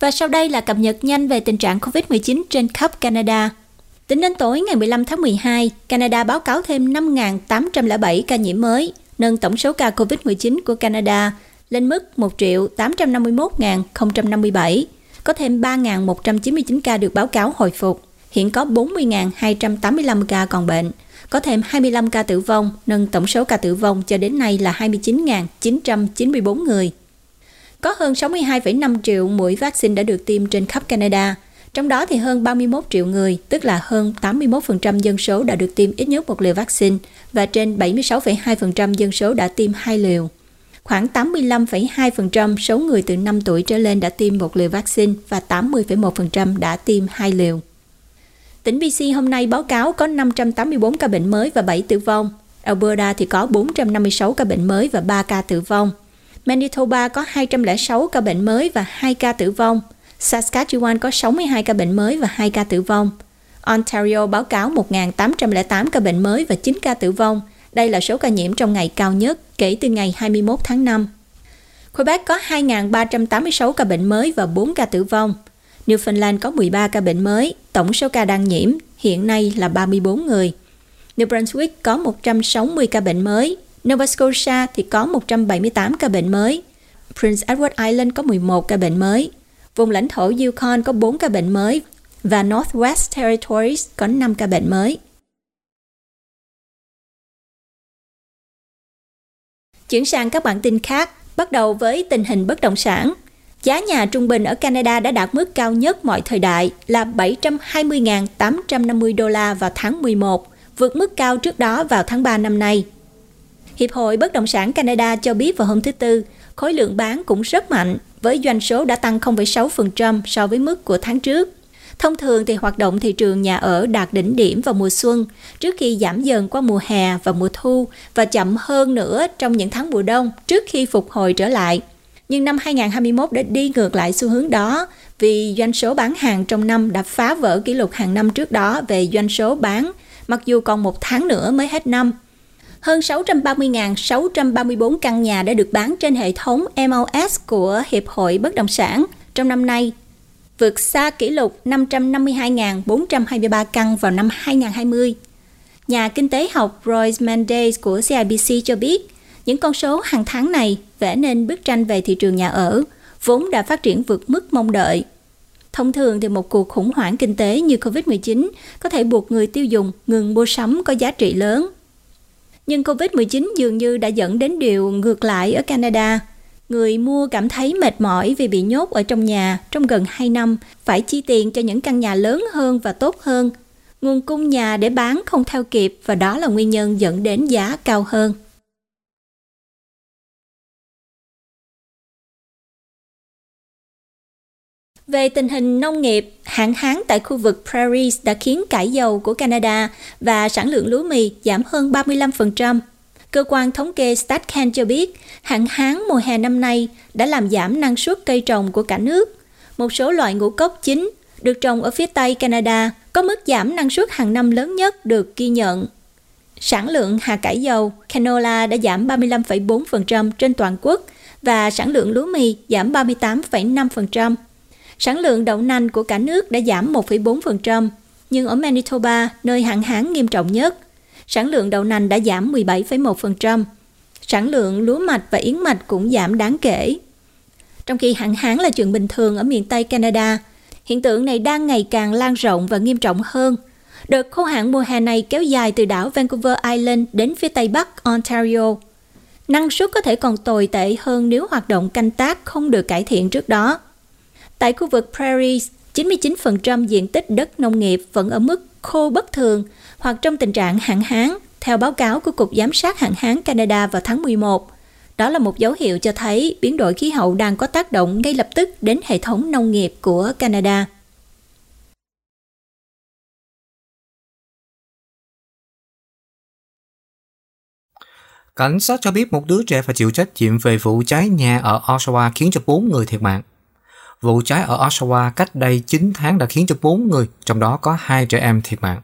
Speaker 2: Và sau đây là cập nhật nhanh về tình trạng COVID-19 trên khắp Canada. Tính đến tối ngày 15 tháng 12, Canada báo cáo thêm 5.807 ca nhiễm mới, nâng tổng số ca COVID-19 của Canada lên mức 1 851.057. Có thêm 3.199 ca được báo cáo hồi phục. Hiện có 40.285 ca còn bệnh. Có thêm 25 ca tử vong, nâng tổng số ca tử vong cho đến nay là 29.994 người. Có hơn 62,5 triệu mũi vaccine đã được tiêm trên khắp Canada – trong đó thì hơn 31 triệu người, tức là hơn 81% dân số đã được tiêm ít nhất một liều vaccine và trên 76,2% dân số đã tiêm hai liều. Khoảng 85,2% số người từ 5 tuổi trở lên đã tiêm một liều vaccine và 80,1% đã tiêm hai liều. Tỉnh BC hôm nay báo cáo có 584 ca bệnh mới và 7 tử vong. Alberta thì có 456 ca bệnh mới và 3 ca tử vong. Manitoba có 206 ca bệnh mới và 2 ca tử vong. Saskatchewan có 62 ca bệnh mới và 2 ca tử vong. Ontario báo cáo 1.808 ca bệnh mới và 9 ca tử vong. Đây là số ca nhiễm trong ngày cao nhất kể từ ngày 21 tháng 5. Quebec có 2.386 ca bệnh mới và 4 ca tử vong. Newfoundland có 13 ca bệnh mới, tổng số ca đang nhiễm hiện nay là 34 người. New Brunswick có 160 ca bệnh mới, Nova Scotia thì có 178 ca bệnh mới, Prince Edward Island có 11 ca bệnh mới, Vùng lãnh thổ Yukon có 4 ca bệnh mới và Northwest Territories có 5 ca bệnh mới. Chuyển sang các bản tin khác, bắt đầu với tình hình bất động sản. Giá nhà trung bình ở Canada đã đạt mức cao nhất mọi thời đại là 720.850 đô la vào tháng 11, vượt mức cao trước đó vào tháng 3 năm nay. Hiệp hội Bất động sản Canada cho biết vào hôm thứ Tư, khối lượng bán cũng rất mạnh với doanh số đã tăng 0,6% so với mức của tháng trước. Thông thường thì hoạt động thị trường nhà ở đạt đỉnh điểm vào mùa xuân, trước khi giảm dần qua mùa hè và mùa thu và chậm hơn nữa trong những tháng mùa đông trước khi phục hồi trở lại. Nhưng năm 2021 đã đi ngược lại xu hướng đó vì doanh số bán hàng trong năm đã phá vỡ kỷ lục hàng năm trước đó về doanh số bán, mặc dù còn một tháng nữa mới hết năm. Hơn 630.634 căn nhà đã được bán trên hệ thống MLS của Hiệp hội Bất động sản trong năm nay, vượt xa kỷ lục 552.423 căn vào năm 2020. Nhà kinh tế học Royce Mendes của CIBC cho biết, những con số hàng tháng này vẽ nên bức tranh về thị trường nhà ở, vốn đã phát triển vượt mức mong đợi. Thông thường thì một cuộc khủng hoảng kinh tế như COVID-19 có thể buộc người tiêu dùng ngừng mua sắm có giá trị lớn. Nhưng COVID-19 dường như đã dẫn đến điều ngược lại ở Canada. Người mua cảm thấy mệt mỏi vì bị nhốt ở trong nhà trong gần 2 năm, phải chi tiền cho những căn nhà lớn hơn và tốt hơn. Nguồn cung nhà để bán không theo kịp và đó là nguyên nhân dẫn đến giá cao hơn. Về tình hình nông nghiệp, hạn hán tại khu vực Prairies đã khiến cải dầu của Canada và sản lượng lúa mì giảm hơn 35%. Cơ quan thống kê StatCan cho biết, hạn hán mùa hè năm nay đã làm giảm năng suất cây trồng của cả nước. Một số loại ngũ cốc chính được trồng ở phía Tây Canada có mức giảm năng suất hàng năm lớn nhất được ghi nhận. Sản lượng hạt cải dầu canola đã giảm 35,4% trên toàn quốc và sản lượng lúa mì giảm 38,5%. Sản lượng đậu nành của cả nước đã giảm 1,4%, nhưng ở Manitoba, nơi hạn hán nghiêm trọng nhất, sản lượng đậu nành đã giảm 17,1%. Sản lượng lúa mạch và yến mạch cũng giảm đáng kể. Trong khi hạn hán là chuyện bình thường ở miền Tây Canada, hiện tượng này đang ngày càng lan rộng và nghiêm trọng hơn. Đợt khô hạn mùa hè này kéo dài từ đảo Vancouver Island đến phía tây bắc Ontario. Năng suất có thể còn tồi tệ hơn nếu hoạt động canh tác không được cải thiện trước đó. Tại khu vực Prairies, 99% diện tích đất nông nghiệp vẫn ở mức khô bất thường hoặc trong tình trạng hạn hán, theo báo cáo của Cục Giám sát hạn hán Canada vào tháng 11. Đó là một dấu hiệu cho thấy biến đổi khí hậu đang có tác động ngay lập tức đến hệ thống nông nghiệp của Canada.
Speaker 1: Cảnh sát cho biết một đứa trẻ phải chịu trách nhiệm về vụ cháy nhà ở Oshawa khiến cho 4 người thiệt mạng. Vụ cháy ở Oshawa cách đây 9 tháng đã khiến cho 4 người, trong đó có hai trẻ em thiệt mạng.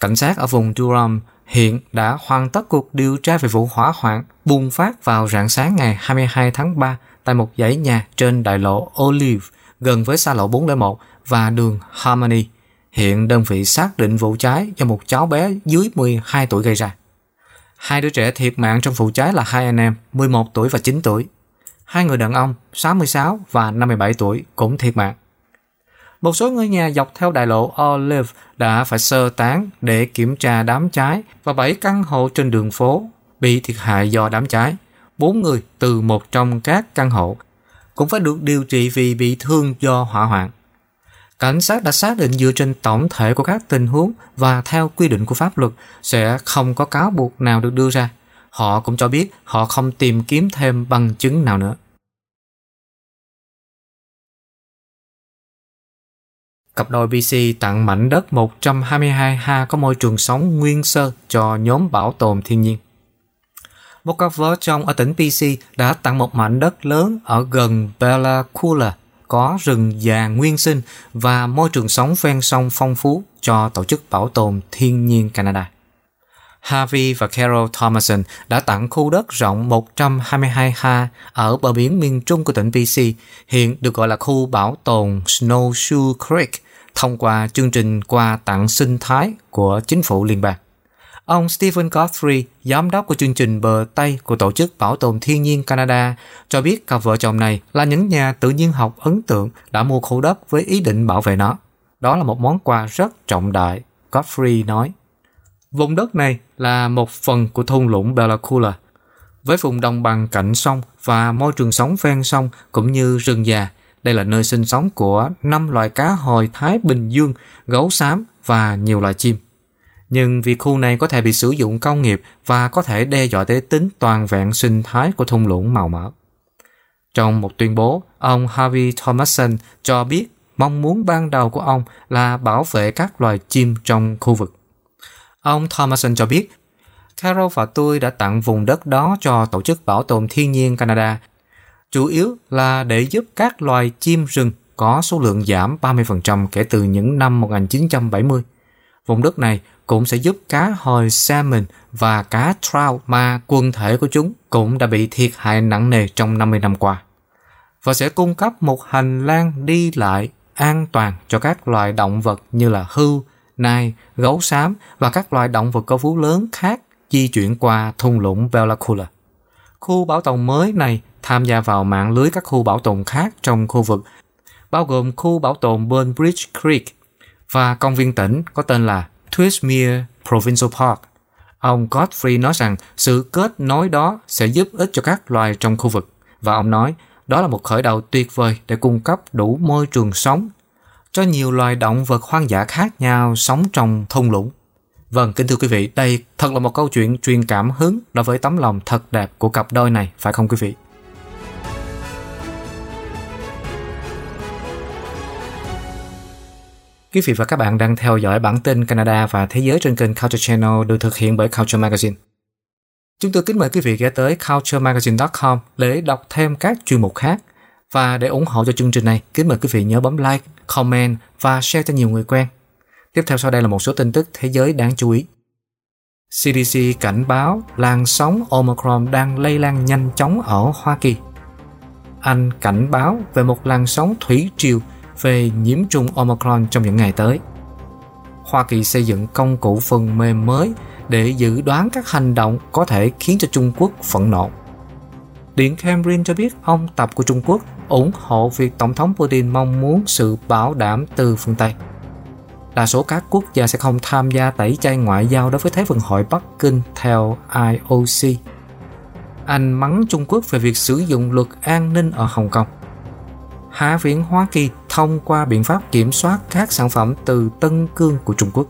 Speaker 1: Cảnh sát ở vùng Durham hiện đã hoàn tất cuộc điều tra về vụ hỏa hoạn bùng phát vào rạng sáng ngày 22 tháng 3 tại một dãy nhà trên đại lộ Olive gần với xa lộ 401 và đường Harmony. Hiện đơn vị xác định vụ cháy do một cháu bé dưới 12 tuổi gây ra. Hai đứa trẻ thiệt mạng trong vụ cháy là hai anh em 11 tuổi và 9 tuổi hai người đàn ông 66 và 57 tuổi, cũng thiệt mạng. Một số người nhà dọc theo đại lộ Olive đã phải sơ tán để kiểm tra đám cháy và 7 căn hộ trên đường phố bị thiệt hại do đám cháy. Bốn người từ một trong các căn hộ cũng phải được điều trị vì bị thương do hỏa hoạn. Cảnh sát đã xác định dựa trên tổng thể của các tình huống và theo quy định của pháp luật sẽ không có cáo buộc nào được đưa ra. Họ cũng cho biết họ không tìm kiếm thêm bằng chứng nào nữa. Cặp đôi BC tặng mảnh đất 122 ha có môi trường sống nguyên sơ cho nhóm bảo tồn thiên nhiên. Một cặp vợ chồng ở tỉnh BC đã tặng một mảnh đất lớn ở gần Bella Coola có rừng già nguyên sinh và môi trường sống ven sông phong phú cho Tổ chức Bảo tồn Thiên nhiên Canada. Harvey và Carol Thomason đã tặng khu đất rộng 122 ha ở bờ biển miền trung của tỉnh BC, hiện được gọi là khu bảo tồn Snowshoe Creek thông qua chương trình quà tặng sinh thái của chính phủ liên bang. Ông Stephen Guthrie, giám đốc của chương trình bờ Tây của Tổ chức Bảo tồn Thiên nhiên Canada, cho biết cặp vợ chồng này là những nhà tự nhiên học ấn tượng đã mua khu đất với ý định bảo vệ nó. Đó là một món quà rất trọng đại, Guthrie nói. Vùng đất này là một phần của thung lũng Bellacoola, với vùng đồng bằng cạnh sông và môi trường sống ven sông cũng như rừng già. Đây là nơi sinh sống của năm loài cá hồi Thái Bình Dương, gấu xám và nhiều loài chim. Nhưng vì khu này có thể bị sử dụng công nghiệp và có thể đe dọa tới tính toàn vẹn sinh thái của thung lũng màu mỡ. Trong một tuyên bố, ông Harvey Thomason cho biết mong muốn ban đầu của ông là bảo vệ các loài chim trong khu vực. Ông Thomason cho biết, Carol và tôi đã tặng vùng đất đó cho Tổ chức Bảo tồn Thiên nhiên Canada, chủ yếu là để giúp các loài chim rừng có số lượng giảm 30% kể từ những năm 1970. Vùng đất này cũng sẽ giúp cá hồi salmon và cá trout mà quần thể của chúng cũng đã bị thiệt hại nặng nề trong 50 năm qua. Và sẽ cung cấp một hành lang đi lại an toàn cho các loài động vật như là hưu, nai, gấu xám và các loài động vật có vú lớn khác di chuyển qua thung lũng Velacula. Khu bảo tồn mới này tham gia vào mạng lưới các khu bảo tồn khác trong khu vực, bao gồm khu bảo tồn Burnbridge Creek và công viên tỉnh có tên là Twistmere Provincial Park. Ông Godfrey nói rằng sự kết nối đó sẽ giúp ích cho các loài trong khu vực và ông nói đó là một khởi đầu tuyệt vời để cung cấp đủ môi trường sống cho nhiều loài động vật hoang dã khác nhau sống trong thung lũng. Vâng, kính thưa quý vị, đây thật là một câu chuyện truyền cảm hứng đối với tấm lòng thật đẹp của cặp đôi này, phải không quý vị? Quý vị và các bạn đang theo dõi bản tin Canada và Thế giới trên kênh Culture Channel được thực hiện bởi Culture Magazine. Chúng tôi kính mời quý vị ghé tới culturemagazine.com để đọc thêm các chuyên mục khác. Và để ủng hộ cho chương trình này, kính mời quý vị nhớ bấm like, comment và share cho nhiều người quen. Tiếp theo sau đây là một số tin tức thế giới đáng chú ý. CDC cảnh báo làn sóng Omicron đang lây lan nhanh chóng ở Hoa Kỳ. Anh cảnh báo về một làn sóng thủy triều về nhiễm trùng Omicron trong những ngày tới. Hoa Kỳ xây dựng công cụ phần mềm mới để dự đoán các hành động có thể khiến cho Trung Quốc phẫn nộ. Điện Kremlin cho biết ông Tập của Trung Quốc ủng hộ việc Tổng thống Putin mong muốn sự bảo đảm từ phương Tây. Đa số các quốc gia sẽ không tham gia tẩy chay ngoại giao đối với Thế vận hội Bắc Kinh theo IOC. Anh mắng Trung Quốc về việc sử dụng luật an ninh ở Hồng Kông. Hạ viện Hoa Kỳ thông qua biện pháp kiểm soát các sản phẩm từ Tân Cương của Trung Quốc.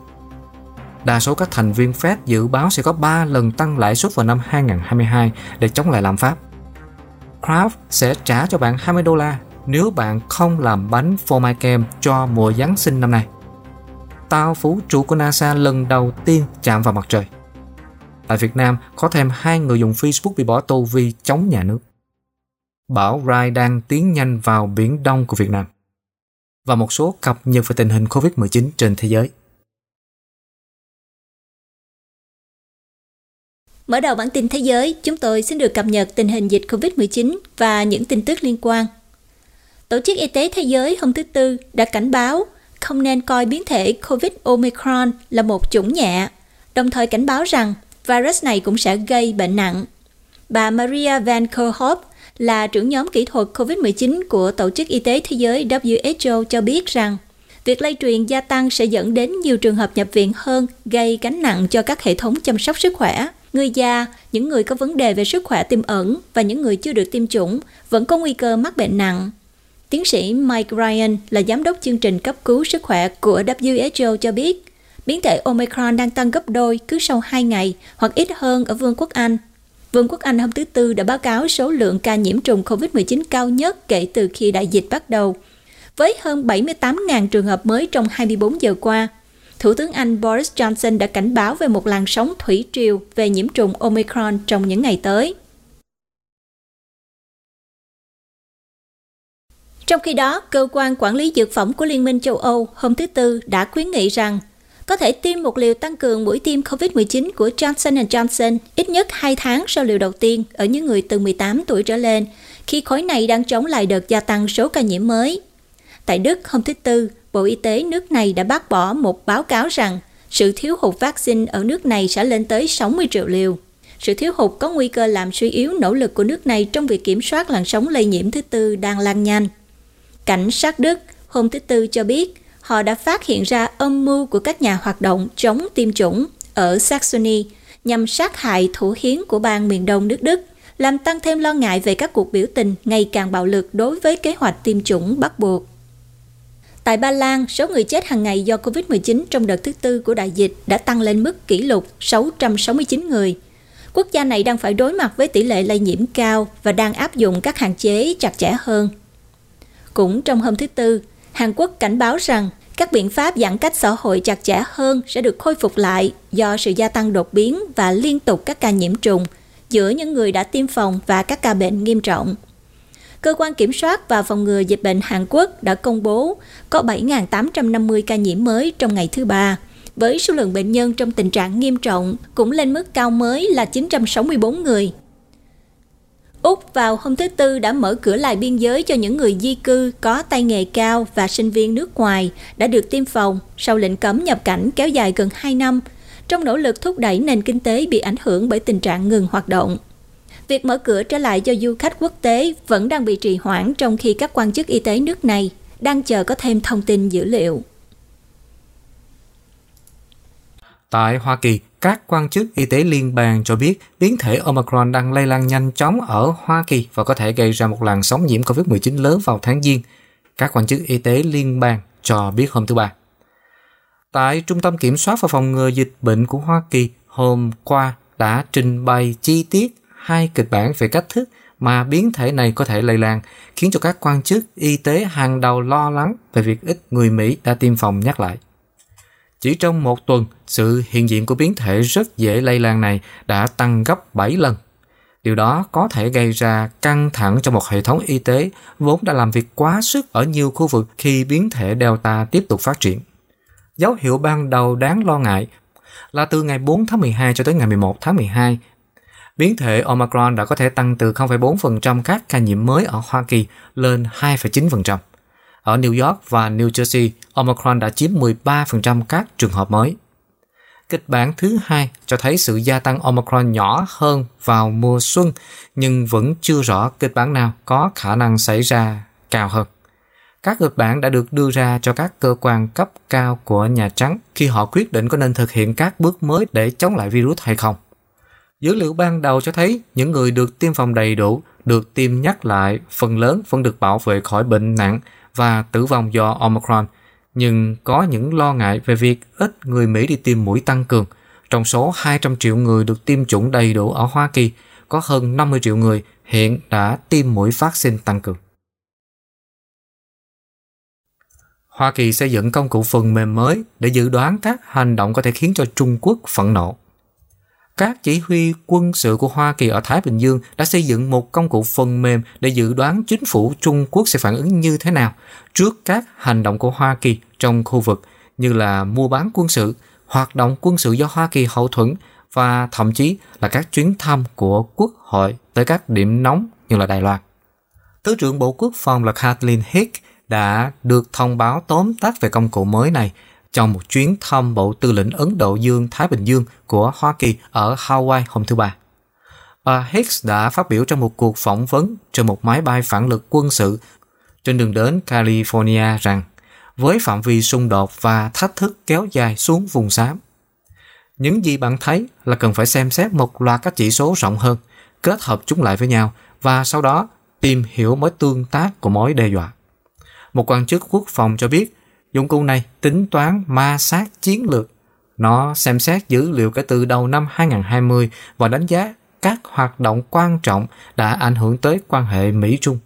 Speaker 1: Đa số các thành viên Fed dự báo sẽ có 3 lần tăng lãi suất vào năm 2022 để chống lại lạm phát. Kraft sẽ trả cho bạn 20 đô la nếu bạn không làm bánh phô mai kem cho mùa Giáng sinh năm nay. Tàu vũ trụ của NASA lần đầu tiên chạm vào mặt trời. Tại Việt Nam, có thêm hai người dùng Facebook bị bỏ tù vì chống nhà nước. Bão Rai đang tiến nhanh vào biển Đông của Việt Nam. Và một số cập nhật về tình hình COVID-19 trên thế giới.
Speaker 2: Mở đầu bản tin thế giới, chúng tôi xin được cập nhật tình hình dịch COVID-19 và những tin tức liên quan. Tổ chức Y tế Thế giới hôm thứ Tư đã cảnh báo không nên coi biến thể COVID Omicron là một chủng nhẹ, đồng thời cảnh báo rằng virus này cũng sẽ gây bệnh nặng. Bà Maria Van Kerkhove là trưởng nhóm kỹ thuật COVID-19 của Tổ chức Y tế Thế giới WHO cho biết rằng việc lây truyền gia tăng sẽ dẫn đến nhiều trường hợp nhập viện hơn, gây gánh nặng cho các hệ thống chăm sóc sức khỏe người già, những người có vấn đề về sức khỏe tiềm ẩn và những người chưa được tiêm chủng vẫn có nguy cơ mắc bệnh nặng. Tiến sĩ Mike Ryan là giám đốc chương trình cấp cứu sức khỏe của WHO cho biết, biến thể Omicron đang tăng gấp đôi cứ sau 2 ngày hoặc ít hơn ở Vương quốc Anh. Vương quốc Anh hôm thứ Tư đã báo cáo số lượng ca nhiễm trùng COVID-19 cao nhất kể từ khi đại dịch bắt đầu, với hơn 78.000 trường hợp mới trong 24 giờ qua – Thủ tướng Anh Boris Johnson đã cảnh báo về một làn sóng thủy triều về nhiễm trùng Omicron trong những ngày tới. Trong khi đó, cơ quan quản lý dược phẩm của Liên minh châu Âu hôm thứ Tư đã khuyến nghị rằng có thể tiêm một liều tăng cường mũi tiêm COVID-19 của Johnson Johnson ít nhất 2 tháng sau liều đầu tiên ở những người từ 18 tuổi trở lên, khi khối này đang chống lại đợt gia tăng số ca nhiễm mới. Tại Đức hôm thứ Tư, Bộ Y tế nước này đã bác bỏ một báo cáo rằng sự thiếu hụt vaccine ở nước này sẽ lên tới 60 triệu liều. Sự thiếu hụt có nguy cơ làm suy yếu nỗ lực của nước này trong việc kiểm soát làn sóng lây nhiễm thứ tư đang lan nhanh. Cảnh sát Đức hôm thứ Tư cho biết họ đã phát hiện ra âm mưu của các nhà hoạt động chống tiêm chủng ở Saxony nhằm sát hại thủ hiến của bang miền đông nước Đức, làm tăng thêm lo ngại về các cuộc biểu tình ngày càng bạo lực đối với kế hoạch tiêm chủng bắt buộc. Tại Ba Lan, số người chết hàng ngày do COVID-19 trong đợt thứ tư của đại dịch đã tăng lên mức kỷ lục 669 người. Quốc gia này đang phải đối mặt với tỷ lệ lây nhiễm cao và đang áp dụng các hạn chế chặt chẽ hơn. Cũng trong hôm thứ tư, Hàn Quốc cảnh báo rằng các biện pháp giãn cách xã hội chặt chẽ hơn sẽ được khôi phục lại do sự gia tăng đột biến và liên tục các ca nhiễm trùng giữa những người đã tiêm phòng và các ca bệnh nghiêm trọng. Cơ quan Kiểm soát và Phòng ngừa Dịch bệnh Hàn Quốc đã công bố có 7.850 ca nhiễm mới trong ngày thứ ba, với số lượng bệnh nhân trong tình trạng nghiêm trọng cũng lên mức cao mới là 964 người. Úc vào hôm thứ Tư đã mở cửa lại biên giới cho những người di cư có tay nghề cao và sinh viên nước ngoài đã được tiêm phòng sau lệnh cấm nhập cảnh kéo dài gần 2 năm, trong nỗ lực thúc đẩy nền kinh tế bị ảnh hưởng bởi tình trạng ngừng hoạt động. Việc mở cửa trở lại cho du khách quốc tế vẫn đang bị trì hoãn trong khi các quan chức y tế nước này đang chờ có thêm thông tin dữ liệu.
Speaker 1: Tại Hoa Kỳ, các quan chức y tế liên bang cho biết biến thể Omicron đang lây lan nhanh chóng ở Hoa Kỳ và có thể gây ra một làn sóng nhiễm COVID-19 lớn vào tháng Giêng. Các quan chức y tế liên bang cho biết hôm thứ Ba. Tại Trung tâm Kiểm soát và Phòng ngừa Dịch bệnh của Hoa Kỳ hôm qua đã trình bày chi tiết hai kịch bản về cách thức mà biến thể này có thể lây lan, khiến cho các quan chức y tế hàng đầu lo lắng về việc ít người Mỹ đã tiêm phòng nhắc lại. Chỉ trong một tuần, sự hiện diện của biến thể rất dễ lây lan này đã tăng gấp 7 lần. Điều đó có thể gây ra căng thẳng cho một hệ thống y tế vốn đã làm việc quá sức ở nhiều khu vực khi biến thể Delta tiếp tục phát triển. Dấu hiệu ban đầu đáng lo ngại là từ ngày 4 tháng 12 cho tới ngày 11 tháng 12, biến thể Omicron đã có thể tăng từ 0,4% các ca nhiễm mới ở Hoa Kỳ lên 2,9%. Ở New York và New Jersey, Omicron đã chiếm 13% các trường hợp mới. Kịch bản thứ hai cho thấy sự gia tăng Omicron nhỏ hơn vào mùa xuân, nhưng vẫn chưa rõ kịch bản nào có khả năng xảy ra cao hơn. Các kịch bản đã được đưa ra cho các cơ quan cấp cao của Nhà Trắng khi họ quyết định có nên thực hiện các bước mới để chống lại virus hay không. Dữ liệu ban đầu cho thấy những người được tiêm phòng đầy đủ, được tiêm nhắc lại, phần lớn vẫn được bảo vệ khỏi bệnh nặng và tử vong do Omicron, nhưng có những lo ngại về việc ít người Mỹ đi tiêm mũi tăng cường. Trong số 200 triệu người được tiêm chủng đầy đủ ở Hoa Kỳ, có hơn 50 triệu người hiện đã tiêm mũi vaccine tăng cường. Hoa Kỳ xây dựng công cụ phần mềm mới để dự đoán các hành động có thể khiến cho Trung Quốc phẫn nộ. Các chỉ huy quân sự của Hoa Kỳ ở Thái Bình Dương đã xây dựng một công cụ phần mềm để dự đoán chính phủ Trung Quốc sẽ phản ứng như thế nào trước các hành động của Hoa Kỳ trong khu vực như là mua bán quân sự, hoạt động quân sự do Hoa Kỳ hậu thuẫn và thậm chí là các chuyến thăm của quốc hội tới các điểm nóng như là Đài Loan. Thứ trưởng Bộ Quốc phòng là Kathleen Hicks đã được thông báo tóm tắt về công cụ mới này trong một chuyến thăm Bộ Tư lệnh Ấn Độ Dương-Thái Bình Dương của Hoa Kỳ ở Hawaii hôm thứ Ba. Bà Hicks đã phát biểu trong một cuộc phỏng vấn trên một máy bay phản lực quân sự trên đường đến California rằng với phạm vi xung đột và thách thức kéo dài xuống vùng xám, những gì bạn thấy là cần phải xem xét một loạt các chỉ số rộng hơn, kết hợp chúng lại với nhau và sau đó tìm hiểu mối tương tác của mối đe dọa. Một quan chức quốc phòng cho biết Dụng cụ này tính toán ma sát chiến lược. Nó xem xét dữ liệu kể từ đầu năm 2020 và đánh giá các hoạt động quan trọng đã ảnh hưởng tới quan hệ Mỹ-Trung.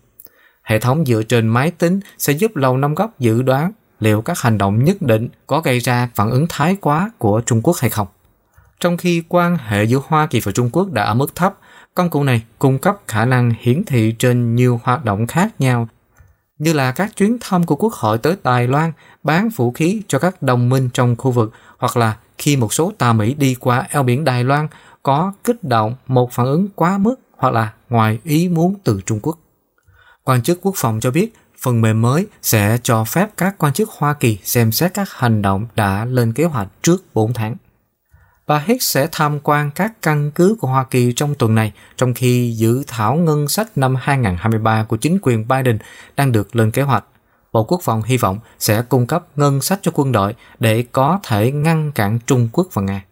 Speaker 1: Hệ thống dựa trên máy tính sẽ giúp Lầu Năm Góc dự đoán liệu các hành động nhất định có gây ra phản ứng thái quá của Trung Quốc hay không. Trong khi quan hệ giữa Hoa Kỳ và Trung Quốc đã ở mức thấp, công cụ này cung cấp khả năng hiển thị trên nhiều hoạt động khác nhau như là các chuyến thăm của Quốc hội tới Đài Loan, bán vũ khí cho các đồng minh trong khu vực, hoặc là khi một số tàu Mỹ đi qua eo biển Đài Loan có kích động một phản ứng quá mức hoặc là ngoài ý muốn từ Trung Quốc. Quan chức quốc phòng cho biết, phần mềm mới sẽ cho phép các quan chức Hoa Kỳ xem xét các hành động đã lên kế hoạch trước 4 tháng. Bà Hicks sẽ tham quan các căn cứ của Hoa Kỳ trong tuần này, trong khi dự thảo ngân sách năm 2023 của chính quyền Biden đang được lên kế hoạch. Bộ Quốc phòng hy vọng sẽ cung cấp ngân sách cho quân đội để có thể ngăn cản Trung Quốc và Nga.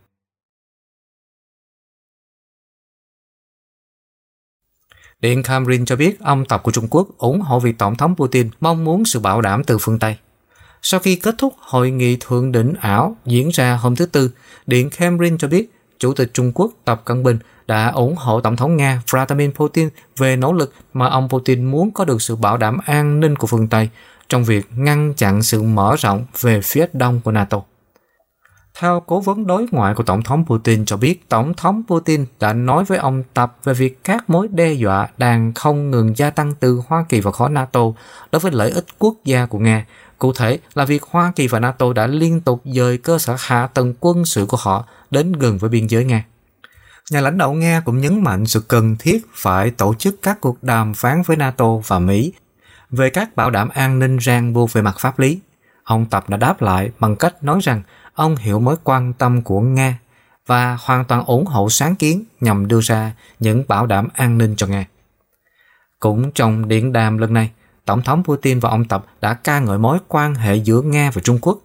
Speaker 1: Điện Kremlin cho biết ông tập của Trung Quốc ủng hộ việc Tổng thống Putin mong muốn sự bảo đảm từ phương Tây. Sau khi kết thúc hội nghị thượng đỉnh ảo diễn ra hôm thứ Tư, Điện Kremlin cho biết Chủ tịch Trung Quốc Tập Cận Bình đã ủng hộ Tổng thống Nga Vladimir Putin về nỗ lực mà ông Putin muốn có được sự bảo đảm an ninh của phương Tây, trong việc ngăn chặn sự mở rộng về phía đông của NATO. Theo cố vấn đối ngoại của Tổng thống Putin cho biết, Tổng thống Putin đã nói với ông Tập về việc các mối đe dọa đang không ngừng gia tăng từ Hoa Kỳ và khối NATO đối với lợi ích quốc gia của Nga. Cụ thể là việc Hoa Kỳ và NATO đã liên tục dời cơ sở hạ tầng quân sự của họ đến gần với biên giới Nga. Nhà lãnh đạo Nga cũng nhấn mạnh sự cần thiết phải tổ chức các cuộc đàm phán với NATO và Mỹ về các bảo đảm an ninh ràng buộc về mặt pháp lý. Ông Tập đã đáp lại bằng cách nói rằng ông hiểu mối quan tâm của Nga và hoàn toàn ủng hộ sáng kiến nhằm đưa ra những bảo đảm an ninh cho Nga. Cũng trong điện đàm lần này, Tổng thống Putin và ông Tập đã ca ngợi mối quan hệ giữa Nga và Trung Quốc.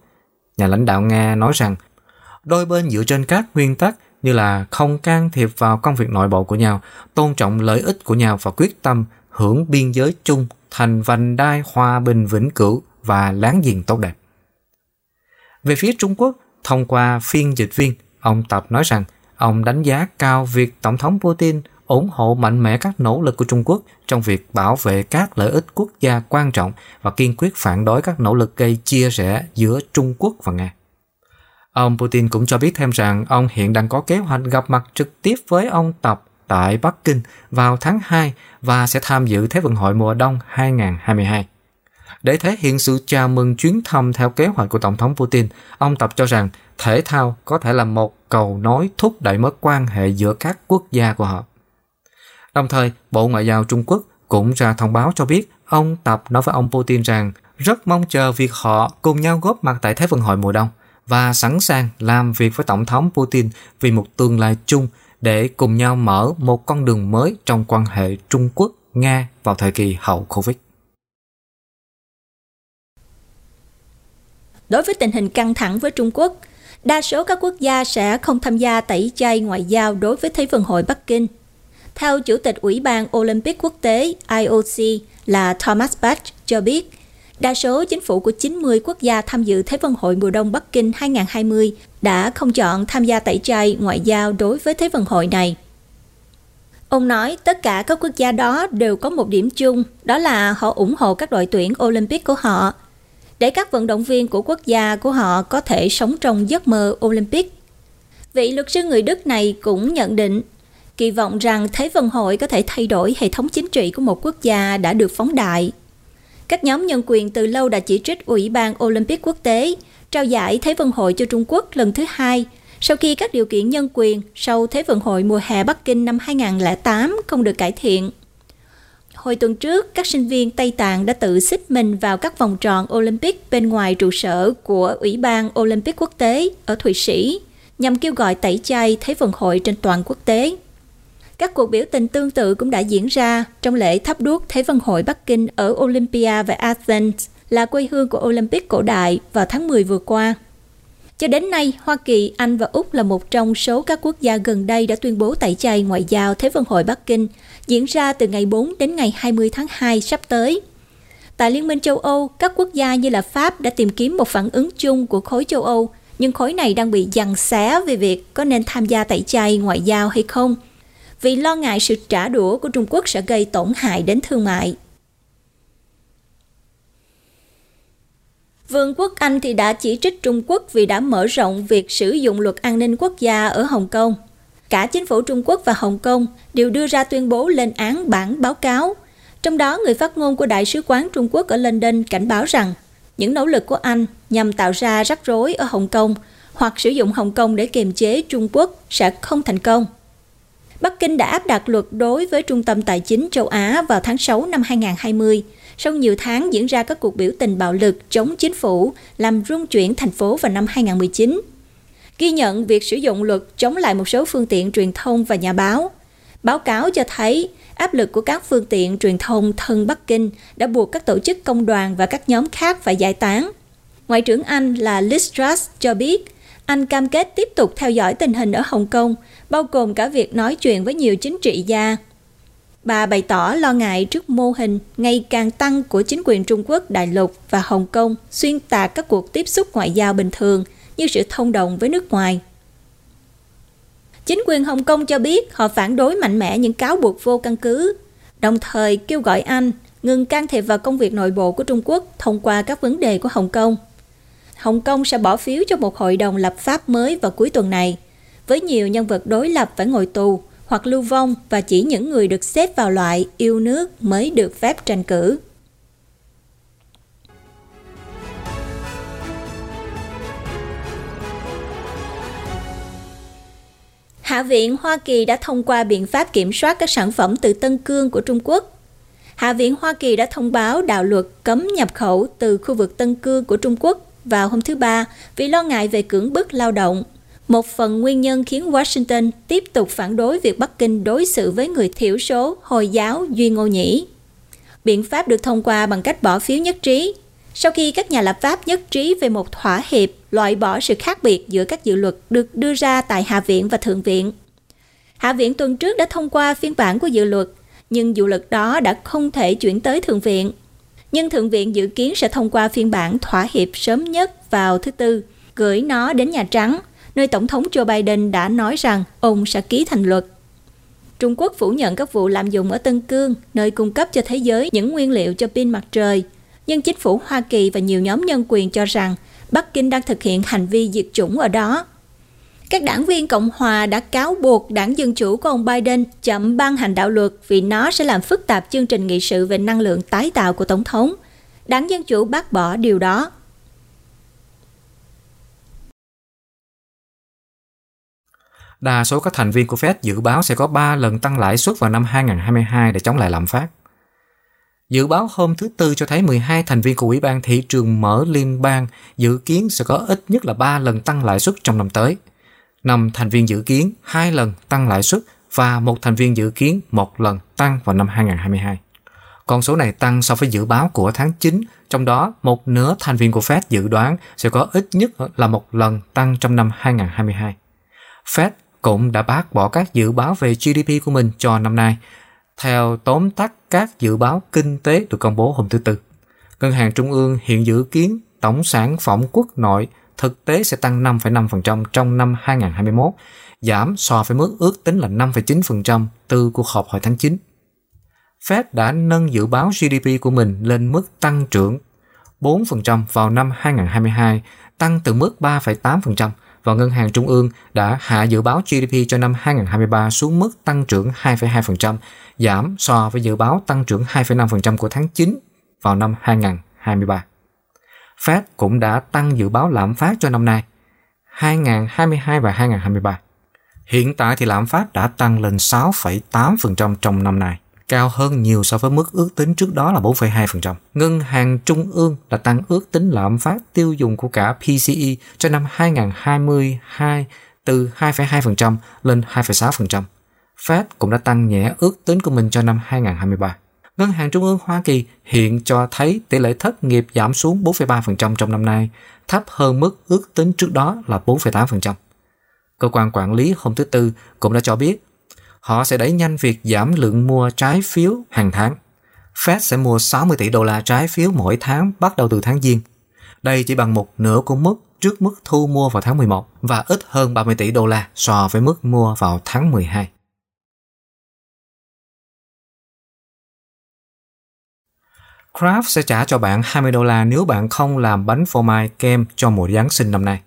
Speaker 1: Nhà lãnh đạo Nga nói rằng đôi bên dựa trên các nguyên tắc như là không can thiệp vào công việc nội bộ của nhau, tôn trọng lợi ích của nhau và quyết tâm hưởng biên giới chung thành vành đai hòa bình vĩnh cửu và láng giềng tốt đẹp. Về phía Trung Quốc, thông qua phiên dịch viên, ông Tập nói rằng ông đánh giá cao việc Tổng thống Putin ủng hộ mạnh mẽ các nỗ lực của Trung Quốc trong việc bảo vệ các lợi ích quốc gia quan trọng và kiên quyết phản đối các nỗ lực gây chia rẽ giữa Trung Quốc và Nga. Ông Putin cũng cho biết thêm rằng ông hiện đang có kế hoạch gặp mặt trực tiếp với ông Tập tại Bắc Kinh vào tháng 2 và sẽ tham dự Thế vận hội mùa đông 2022. Để thể hiện sự chào mừng chuyến thăm theo kế hoạch của Tổng thống Putin, ông Tập cho rằng thể thao có thể là một cầu nối thúc đẩy mối quan hệ giữa các quốc gia của họ. Đồng thời, Bộ Ngoại giao Trung Quốc cũng ra thông báo cho biết ông Tập nói với ông Putin rằng rất mong chờ việc họ cùng nhau góp mặt tại Thế vận hội mùa đông và sẵn sàng làm việc với Tổng thống Putin vì một tương lai chung để cùng nhau mở một con đường mới trong quan hệ Trung Quốc-Nga vào thời kỳ hậu Covid.
Speaker 2: Đối với tình hình căng thẳng với Trung Quốc, đa số các quốc gia sẽ không tham gia tẩy chay ngoại giao đối với Thế vận hội Bắc Kinh. Theo Chủ tịch Ủy ban Olympic Quốc tế IOC là Thomas Bach cho biết, đa số chính phủ của 90 quốc gia tham dự Thế vận hội mùa đông Bắc Kinh 2020 đã không chọn tham gia tẩy chay ngoại giao đối với Thế vận hội này. Ông nói tất cả các quốc gia đó đều có một điểm chung, đó là họ ủng hộ các đội tuyển Olympic của họ để các vận động viên của quốc gia của họ có thể sống trong giấc mơ Olympic. Vị luật sư người Đức này cũng nhận định, kỳ vọng rằng Thế vận hội có thể thay đổi hệ thống chính trị của một quốc gia đã được phóng đại. Các nhóm nhân quyền từ lâu đã chỉ trích Ủy ban Olympic quốc tế trao giải Thế vận hội cho Trung Quốc lần thứ hai sau khi các điều kiện nhân quyền sau Thế vận hội mùa hè Bắc Kinh năm 2008 không được cải thiện. Hồi tuần trước, các sinh viên Tây Tạng đã tự xích mình vào các vòng tròn Olympic bên ngoài trụ sở của Ủy ban Olympic quốc tế ở Thụy Sĩ nhằm kêu gọi tẩy chay Thế vận hội trên toàn quốc tế. Các cuộc biểu tình tương tự cũng đã diễn ra trong lễ thắp đuốc Thế vận hội Bắc Kinh ở Olympia và Athens là quê hương của Olympic cổ đại vào tháng 10 vừa qua. Cho đến nay, Hoa Kỳ, Anh và Úc là một trong số các quốc gia gần đây đã tuyên bố tẩy chay ngoại giao Thế vận hội Bắc Kinh diễn ra từ ngày 4 đến ngày 20 tháng 2 sắp tới. Tại Liên minh châu Âu, các quốc gia như là Pháp đã tìm kiếm một phản ứng chung của khối châu Âu, nhưng khối này đang bị giằng xé về việc có nên tham gia tẩy chay ngoại giao hay không, vì lo ngại sự trả đũa của Trung Quốc sẽ gây tổn hại đến thương mại. Vương quốc Anh thì đã chỉ trích Trung Quốc vì đã mở rộng việc sử dụng luật an ninh quốc gia ở Hồng Kông. Cả chính phủ Trung Quốc và Hồng Kông đều đưa ra tuyên bố lên án bản báo cáo. Trong đó, người phát ngôn của Đại sứ quán Trung Quốc ở London cảnh báo rằng những nỗ lực của Anh nhằm tạo ra rắc rối ở Hồng Kông hoặc sử dụng Hồng Kông để kiềm chế Trung Quốc sẽ không thành công. Bắc Kinh đã áp đặt luật đối với Trung tâm Tài chính châu Á vào tháng 6 năm 2020, sau nhiều tháng diễn ra các cuộc biểu tình bạo lực chống chính phủ làm rung chuyển thành phố vào năm 2019. Ghi nhận việc sử dụng luật chống lại một số phương tiện truyền thông và nhà báo. Báo cáo cho thấy áp lực của các phương tiện truyền thông thân Bắc Kinh đã buộc các tổ chức công đoàn và các nhóm khác phải giải tán. Ngoại trưởng Anh là Liz Truss cho biết anh cam kết tiếp tục theo dõi tình hình ở Hồng Kông, bao gồm cả việc nói chuyện với nhiều chính trị gia. Bà bày tỏ lo ngại trước mô hình ngày càng tăng của chính quyền Trung Quốc đại lục và Hồng Kông xuyên tạc các cuộc tiếp xúc ngoại giao bình thường như sự thông đồng với nước ngoài. Chính quyền Hồng Kông cho biết họ phản đối mạnh mẽ những cáo buộc vô căn cứ, đồng thời kêu gọi Anh ngừng can thiệp vào công việc nội bộ của Trung Quốc thông qua các vấn đề của Hồng Kông. Hồng Kông sẽ bỏ phiếu cho một hội đồng lập pháp mới vào cuối tuần này, với nhiều nhân vật đối lập phải ngồi tù hoặc lưu vong và chỉ những người được xếp vào loại yêu nước mới được phép tranh cử. Hạ viện Hoa Kỳ đã thông qua biện pháp kiểm soát các sản phẩm từ Tân Cương của Trung Quốc. Hạ viện Hoa Kỳ đã thông báo đạo luật cấm nhập khẩu từ khu vực Tân Cương của Trung Quốc vào hôm thứ Ba vì lo ngại về cưỡng bức lao động. Một phần nguyên nhân khiến Washington tiếp tục phản đối việc Bắc Kinh đối xử với người thiểu số Hồi giáo Duy Ngô Nhĩ. Biện pháp được thông qua bằng cách bỏ phiếu nhất trí. Sau khi các nhà lập pháp nhất trí về một thỏa hiệp loại bỏ sự khác biệt giữa các dự luật được đưa ra tại Hạ viện và Thượng viện. Hạ viện tuần trước đã thông qua phiên bản của dự luật, nhưng dự luật đó đã không thể chuyển tới Thượng viện. Nhưng Thượng viện dự kiến sẽ thông qua phiên bản thỏa hiệp sớm nhất vào thứ Tư, gửi nó đến Nhà Trắng, nơi Tổng thống Joe Biden đã nói rằng ông sẽ ký thành luật. Trung Quốc phủ nhận các vụ lạm dụng ở Tân Cương, nơi cung cấp cho thế giới những nguyên liệu cho pin mặt trời. Nhưng chính phủ Hoa Kỳ và nhiều nhóm nhân quyền cho rằng Bắc Kinh đang thực hiện hành vi diệt chủng ở đó. Các đảng viên Cộng hòa đã cáo buộc đảng Dân Chủ của ông Biden chậm ban hành đạo luật vì nó sẽ làm phức tạp chương trình nghị sự về năng lượng tái tạo của Tổng thống. Đảng Dân Chủ bác bỏ điều đó.
Speaker 1: Đa số các thành viên của Fed dự báo sẽ có 3 lần tăng lãi suất vào năm 2022 để chống lại lạm phát. Dự báo hôm thứ Tư cho thấy 12 thành viên của Ủy ban Thị trường Mở Liên bang dự kiến sẽ có ít nhất là 3 lần tăng lãi suất trong năm tới. Năm thành viên dự kiến 2 lần tăng lãi suất và một thành viên dự kiến một lần tăng vào năm 2022. Con số này tăng so với dự báo của tháng 9, trong đó một nửa thành viên của Fed dự đoán sẽ có ít nhất là một lần tăng trong năm 2022. Fed cũng đã bác bỏ các dự báo về GDP của mình cho năm nay, theo tóm tắt các dự báo kinh tế được công bố hôm thứ Tư. Ngân hàng Trung ương hiện dự kiến tổng sản phẩm quốc nội thực tế sẽ tăng 5,5% trong năm 2021, giảm so với mức ước tính là 5,9% từ cuộc họp hồi tháng 9. Fed đã nâng dự báo GDP của mình lên mức tăng trưởng 4% vào năm 2022, tăng từ mức 3,8% và Ngân hàng Trung ương đã hạ dự báo GDP cho năm 2023 xuống mức tăng trưởng 2,2%, giảm so với dự báo tăng trưởng 2,5% của tháng 9 vào năm 2023. Fed cũng đã tăng dự báo lạm phát cho năm nay 2022 và 2023. Hiện tại thì lạm phát đã tăng lên 6,8% trong năm nay, cao hơn nhiều so với mức ước tính trước đó là 4,2%. Ngân hàng Trung ương đã tăng ước tính lạm phát tiêu dùng của cả PCE cho năm 2022 từ 2,2% lên 2,6%. Fed cũng đã tăng nhẹ ước tính của mình cho năm 2023. Ngân hàng Trung ương Hoa Kỳ hiện cho thấy tỷ lệ thất nghiệp giảm xuống 4,3% trong năm nay, thấp hơn mức ước tính trước đó là 4,8%. Cơ quan quản lý hôm thứ Tư cũng đã cho biết họ sẽ đẩy nhanh việc giảm lượng mua trái phiếu hàng tháng. Fed sẽ mua 60 tỷ đô la trái phiếu mỗi tháng bắt đầu từ tháng Giêng. Đây chỉ bằng một nửa của mức trước mức thu mua vào tháng 11 và ít hơn 30 tỷ đô la so với mức mua vào tháng 12. Kraft sẽ trả cho bạn 20 đô la nếu bạn không làm bánh phô mai kem cho mùa Giáng sinh năm nay.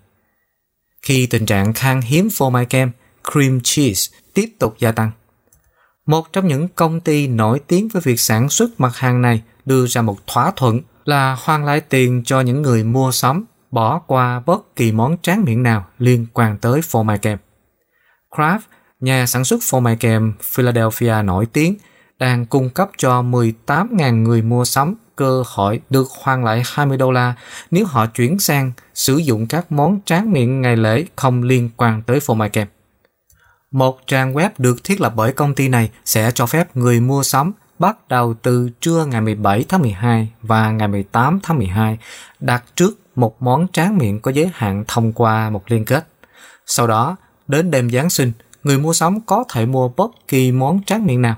Speaker 1: Khi tình trạng khan hiếm phô mai kem, cream cheese tiếp tục gia tăng. Một trong những công ty nổi tiếng với việc sản xuất mặt hàng này đưa ra một thỏa thuận là hoàn lại tiền cho những người mua sắm bỏ qua bất kỳ món tráng miệng nào liên quan tới phô mai kem. Kraft, nhà sản xuất phô mai kem Philadelphia nổi tiếng, đang cung cấp cho 18.000 người mua sắm cơ hội được hoàn lại 20 đô la nếu họ chuyển sang sử dụng các món tráng miệng ngày lễ không liên quan tới phô mai kem. Một trang web được thiết lập bởi công ty này sẽ cho phép người mua sắm bắt đầu từ trưa ngày 17 tháng 12 và ngày 18 tháng 12 đặt trước một món tráng miệng có giới hạn thông qua một liên kết. Sau đó, đến đêm Giáng sinh, người mua sắm có thể mua bất kỳ món tráng miệng nào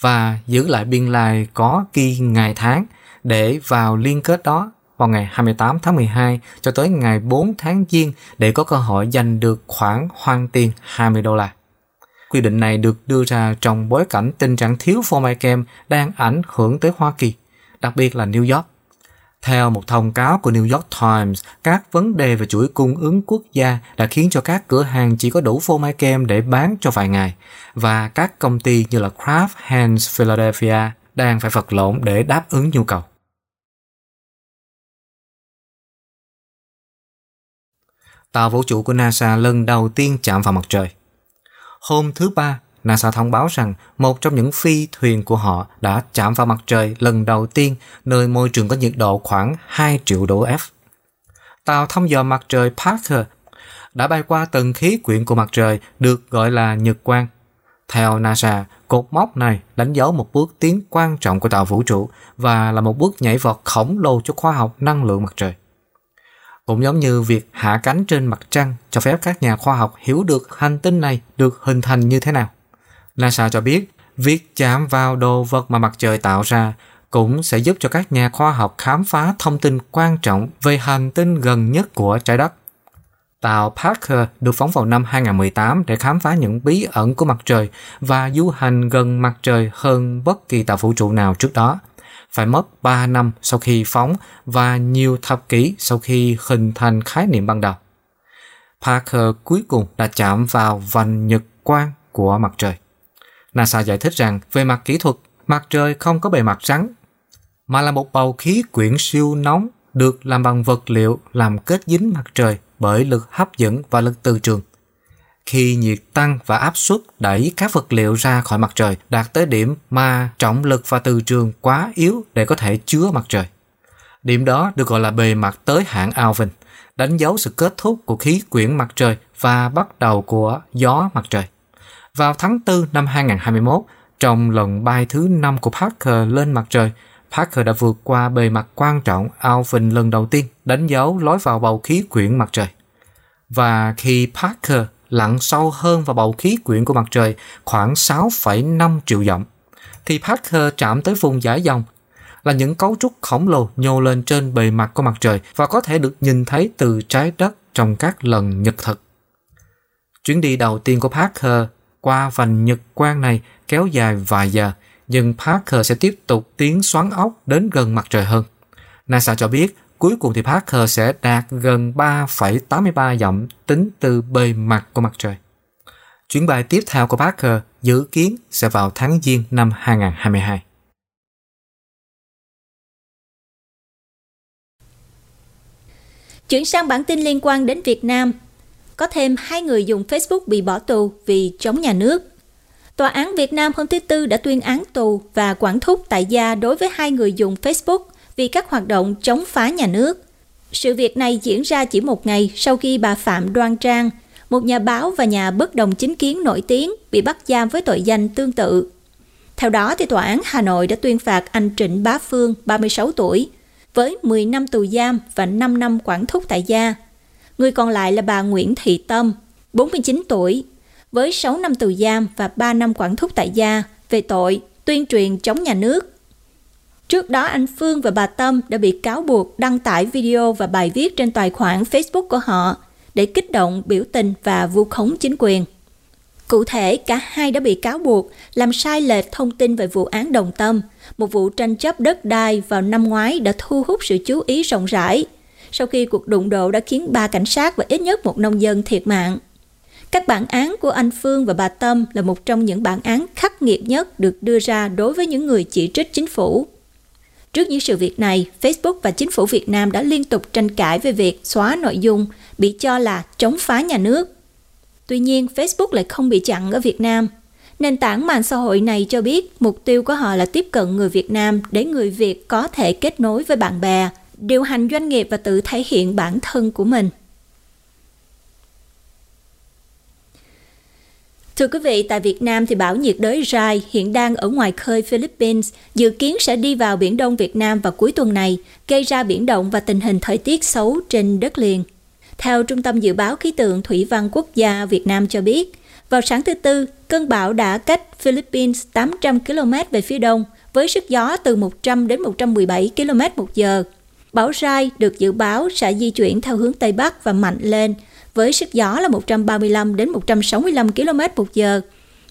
Speaker 1: và giữ lại biên lai có ghi ngày tháng để vào liên kết đó vào ngày 28 tháng 12 cho tới ngày 4 tháng Giêng để có cơ hội giành được khoản hoang tiền 20 đô la. Quy định này được đưa ra trong bối cảnh tình trạng thiếu phô mai kem đang ảnh hưởng tới Hoa Kỳ, đặc biệt là New York. Theo một thông cáo của New York Times, các vấn đề về chuỗi cung ứng quốc gia đã khiến cho các cửa hàng chỉ có đủ phô mai kem để bán cho vài ngày và các công ty như là Kraft Heinz Philadelphia đang phải vật lộn để đáp ứng nhu cầu. Tàu vũ trụ của NASA lần đầu tiên chạm vào mặt trời. Hôm thứ Ba, NASA thông báo rằng một trong những phi thuyền của họ đã chạm vào mặt trời lần đầu tiên nơi môi trường có nhiệt độ khoảng 2 triệu độ F. Tàu thăm dò mặt trời Parker đã bay qua tầng khí quyển của mặt trời được gọi là nhật quang. Theo NASA, cột mốc này đánh dấu một bước tiến quan trọng của tàu vũ trụ và là một bước nhảy vọt khổng lồ cho khoa học năng lượng mặt trời. Cũng giống như việc hạ cánh trên mặt trăng cho phép các nhà khoa học hiểu được hành tinh này được hình thành như thế nào. NASA cho biết, việc chạm vào đồ vật mà mặt trời tạo ra cũng sẽ giúp cho các nhà khoa học khám phá thông tin quan trọng về hành tinh gần nhất của trái đất. Tàu Parker được phóng vào năm 2018 để khám phá những bí ẩn của mặt trời và du hành gần mặt trời hơn bất kỳ tàu vũ trụ nào trước đó. Phải mất 3 năm sau khi phóng và nhiều thập kỷ sau khi hình thành khái niệm ban đầu. Parker cuối cùng đã chạm vào vành nhật quang của mặt trời. NASA giải thích rằng về mặt kỹ thuật, mặt trời không có bề mặt rắn, mà là một bầu khí quyển siêu nóng được làm bằng vật liệu làm kết dính mặt trời bởi lực hấp dẫn và lực từ trường. Khi nhiệt tăng và áp suất đẩy các vật liệu ra khỏi mặt trời đạt tới điểm mà trọng lực và từ trường quá yếu để có thể chứa mặt trời. Điểm đó được gọi là bề mặt tới hạn Alvin, đánh dấu sự kết thúc của khí quyển mặt trời và bắt đầu của gió mặt trời. Vào tháng 4 năm 2021, trong lần bay thứ năm của Parker lên mặt trời, Parker đã vượt qua bề mặt quan trọng Alvin lần đầu tiên, đánh dấu lối vào bầu khí quyển mặt trời. Và khi Parker lặn sâu hơn vào bầu khí quyển của mặt trời khoảng 6,5 triệu dặm, thì Parker chạm tới vùng giải dòng là những cấu trúc khổng lồ nhô lên trên bề mặt của mặt trời và có thể được nhìn thấy từ trái đất trong các lần nhật thực. Chuyến đi đầu tiên của Parker qua vành nhật quang này kéo dài vài giờ, nhưng Parker sẽ tiếp tục tiến xoắn ốc đến gần mặt trời hơn. NASA cho biết cuối cùng thì Parker sẽ đạt gần 3,83 dặm tính từ bề mặt của mặt trời. Chuyến bay tiếp theo của Parker dự kiến sẽ vào tháng Giêng năm 2022.
Speaker 2: Chuyển sang bản tin liên quan đến Việt Nam, có thêm hai người dùng Facebook bị bỏ tù vì chống nhà nước. Tòa án Việt Nam hôm thứ Tư đã tuyên án tù và quản thúc tại gia đối với hai người dùng Facebook vì các hoạt động chống phá nhà nước. Sự việc này diễn ra chỉ một ngày sau khi bà Phạm Đoan Trang, một nhà báo và nhà bất đồng chính kiến nổi tiếng, bị bắt giam với tội danh tương tự. Theo đó, thì Tòa án Hà Nội đã tuyên phạt anh Trịnh Bá Phương, 36 tuổi, với 10 năm tù giam và 5 năm quản thúc tại gia Người còn lại là bà Nguyễn Thị Tâm, 49 tuổi, với 6 năm tù giam và 3 năm quản thúc tại gia về tội tuyên truyền chống nhà nước. Trước đó anh Phương và bà Tâm đã bị cáo buộc đăng tải video và bài viết trên tài khoản Facebook của họ để kích động biểu tình và vu khống chính quyền. Cụ thể, cả hai đã bị cáo buộc làm sai lệch thông tin về vụ án Đồng Tâm, một vụ tranh chấp đất đai vào năm ngoái đã thu hút sự chú ý rộng rãi – sau khi cuộc đụng độ đã khiến ba cảnh sát và ít nhất một nông dân thiệt mạng. Các bản án của anh Phương và bà Tâm là một trong những bản án khắc nghiệt nhất được đưa ra đối với những người chỉ trích chính phủ. Trước những sự việc này, Facebook và chính phủ Việt Nam đã liên tục tranh cãi về việc xóa nội dung bị cho là chống phá nhà nước. Tuy nhiên, Facebook lại không bị chặn ở Việt Nam. Nền tảng mạng xã hội này cho biết mục tiêu của họ là tiếp cận người Việt Nam để người Việt có thể kết nối với bạn bè, điều hành doanh nghiệp và tự thể hiện bản thân của mình. Thưa quý vị, tại Việt Nam thì bão nhiệt đới Rai hiện đang ở ngoài khơi Philippines, dự kiến sẽ đi vào Biển Đông Việt Nam vào cuối tuần này, gây ra biển động và tình hình thời tiết xấu trên đất liền. Theo Trung tâm Dự báo Khí tượng Thủy văn Quốc gia Việt Nam cho biết, vào sáng thứ Tư, cơn bão đã cách Philippines 800 km về phía đông, với sức gió từ 100 đến 117 km một giờ. Bão Rai được dự báo sẽ di chuyển theo hướng Tây Bắc và mạnh lên với sức gió là 135 đến 165 km một giờ.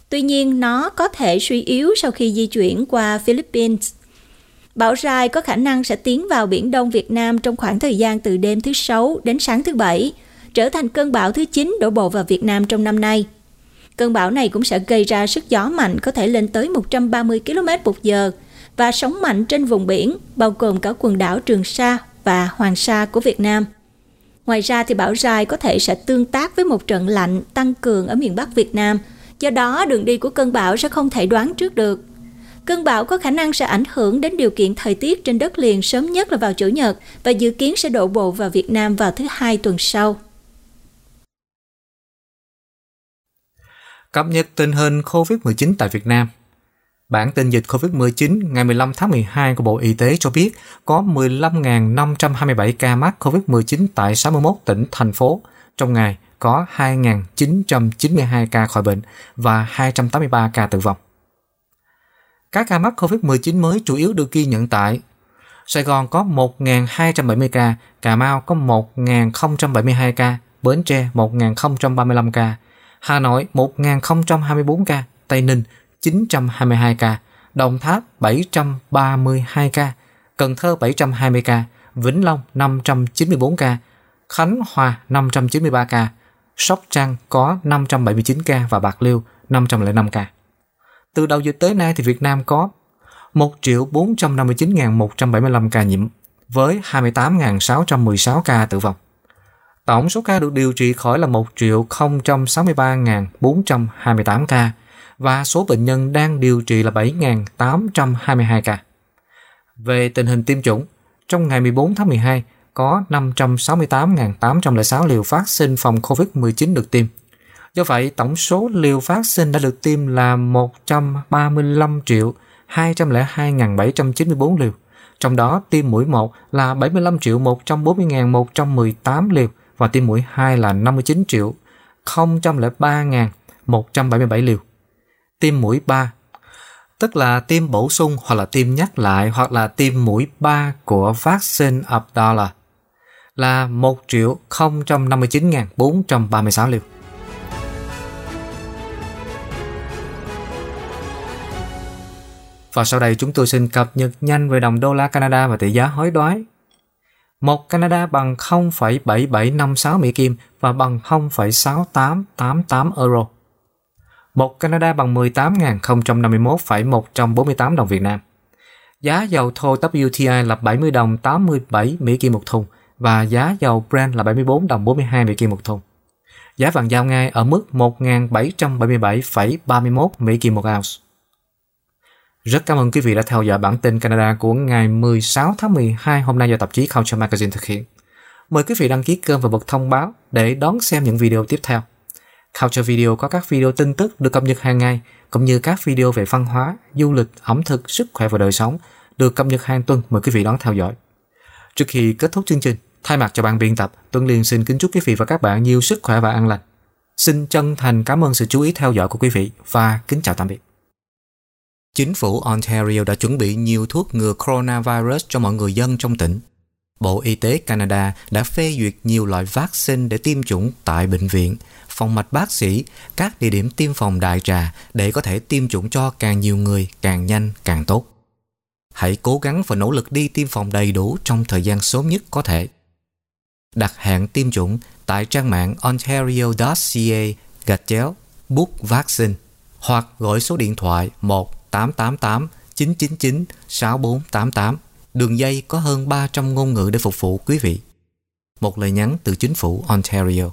Speaker 2: Tuy nhiên, nó có thể suy yếu sau khi di chuyển qua Philippines. Bão Rai có khả năng sẽ tiến vào Biển Đông Việt Nam trong khoảng thời gian từ đêm thứ Sáu đến sáng thứ Bảy, trở thành cơn bão thứ 9 đổ bộ vào Việt Nam trong năm nay. Cơn bão này cũng sẽ gây ra sức gió mạnh có thể lên tới 130 km một giờ và sóng mạnh trên vùng biển, bao gồm cả quần đảo Trường Sa và Hoàng Sa của Việt Nam. Ngoài ra thì bão Rai có thể sẽ tương tác với một trận lạnh tăng cường ở miền Bắc Việt Nam, do đó đường đi của cơn bão sẽ không thể đoán trước được. Cơn bão có khả năng sẽ ảnh hưởng đến điều kiện thời tiết trên đất liền sớm nhất là vào Chủ nhật và dự kiến sẽ đổ bộ vào Việt Nam vào thứ hai tuần sau.
Speaker 1: Cập nhật tình hình COVID-19 tại Việt Nam Bản tin dịch COVID-19 ngày 15 tháng 12 của Bộ Y tế cho biết có 15.527 ca mắc COVID-19 tại 61 tỉnh, thành phố. Trong ngày có 2.992 ca khỏi bệnh và 283 ca tử vong. Các ca mắc COVID-19 mới chủ yếu được ghi nhận tại Sài Gòn có 1.270 ca, Cà Mau có 1.072 ca, Bến Tre 1.035 ca, Hà Nội 1.024 ca, Tây Ninh 922 ca, Đồng Tháp 732 ca, Cần Thơ 720 ca, Vĩnh Long 594 ca, Khánh Hòa 593 ca, Sóc Trăng có 579 ca và Bạc Liêu 505 ca. Từ đầu dịch tới nay thì Việt Nam có 1.459.175 ca nhiễm với 28.616 ca tử vong. Tổng số ca được điều trị khỏi là 1.063.428 ca và số bệnh nhân đang điều trị là 7.822 ca. Về tình hình tiêm chủng, trong ngày 14 tháng 12 có 568.806 liều vaccine phòng COVID-19 được tiêm. Do vậy, tổng số liều vaccine đã được tiêm là 135 triệu 202.794 liều. Trong đó tiêm mũi 1 là 75 triệu 140.118 liều và tiêm mũi 2 là 59 triệu 003.177 liều. Tiêm mũi 3 tức là tiêm bổ sung hoặc là tiêm nhắc lại hoặc là tiêm mũi 3 của vaccine Abdala là 1 triệu 059.436 liều. Và sau đây chúng tôi xin cập nhật nhanh về đồng đô la Canada và tỷ giá hối đoái. Một Canada bằng 0,7756 Mỹ Kim và bằng 0,6888 euro. Một Canada bằng 18.051,148 đồng Việt Nam. Giá dầu thô WTI là 70 đồng 87 Mỹ Kim một thùng và giá dầu Brent là 74 đồng 42 Mỹ Kim một thùng. Giá vàng giao ngay ở mức 1.777,31 Mỹ Kim một ounce. Rất cảm ơn quý vị đã theo dõi bản tin Canada của ngày 16 tháng 12 hôm nay do tạp chí Culture Magazine thực hiện. Mời quý vị đăng ký kênh và bật thông báo để đón xem những video tiếp theo. Culture Video có các video tin tức được cập nhật hàng ngày, cũng như các video về văn hóa, du lịch, ẩm thực, sức khỏe và đời sống được cập nhật hàng tuần mời quý vị đón theo dõi. Trước khi kết thúc chương trình, thay mặt cho ban biên tập, Tuấn Liên xin kính chúc quý vị và các bạn nhiều sức khỏe và an lành. Xin chân thành cảm ơn sự chú ý theo dõi của quý vị và kính chào tạm biệt. Chính phủ Ontario đã chuẩn bị nhiều thuốc ngừa coronavirus cho mọi người dân trong tỉnh. Bộ Y tế Canada đã phê duyệt nhiều loại vaccine để tiêm chủng tại bệnh viện, phòng mạch bác sĩ, các địa điểm tiêm phòng đại trà để có thể tiêm chủng cho càng nhiều người càng nhanh càng tốt. Hãy cố gắng và nỗ lực đi tiêm phòng đầy đủ trong thời gian sớm nhất có thể. Đặt hẹn tiêm chủng tại trang mạng ontario.ca gạch chéo book vaccine hoặc gọi số điện thoại 1 888 999 6488. Đường dây có hơn 300 ngôn ngữ để phục vụ quý vị. Một lời nhắn từ chính phủ Ontario.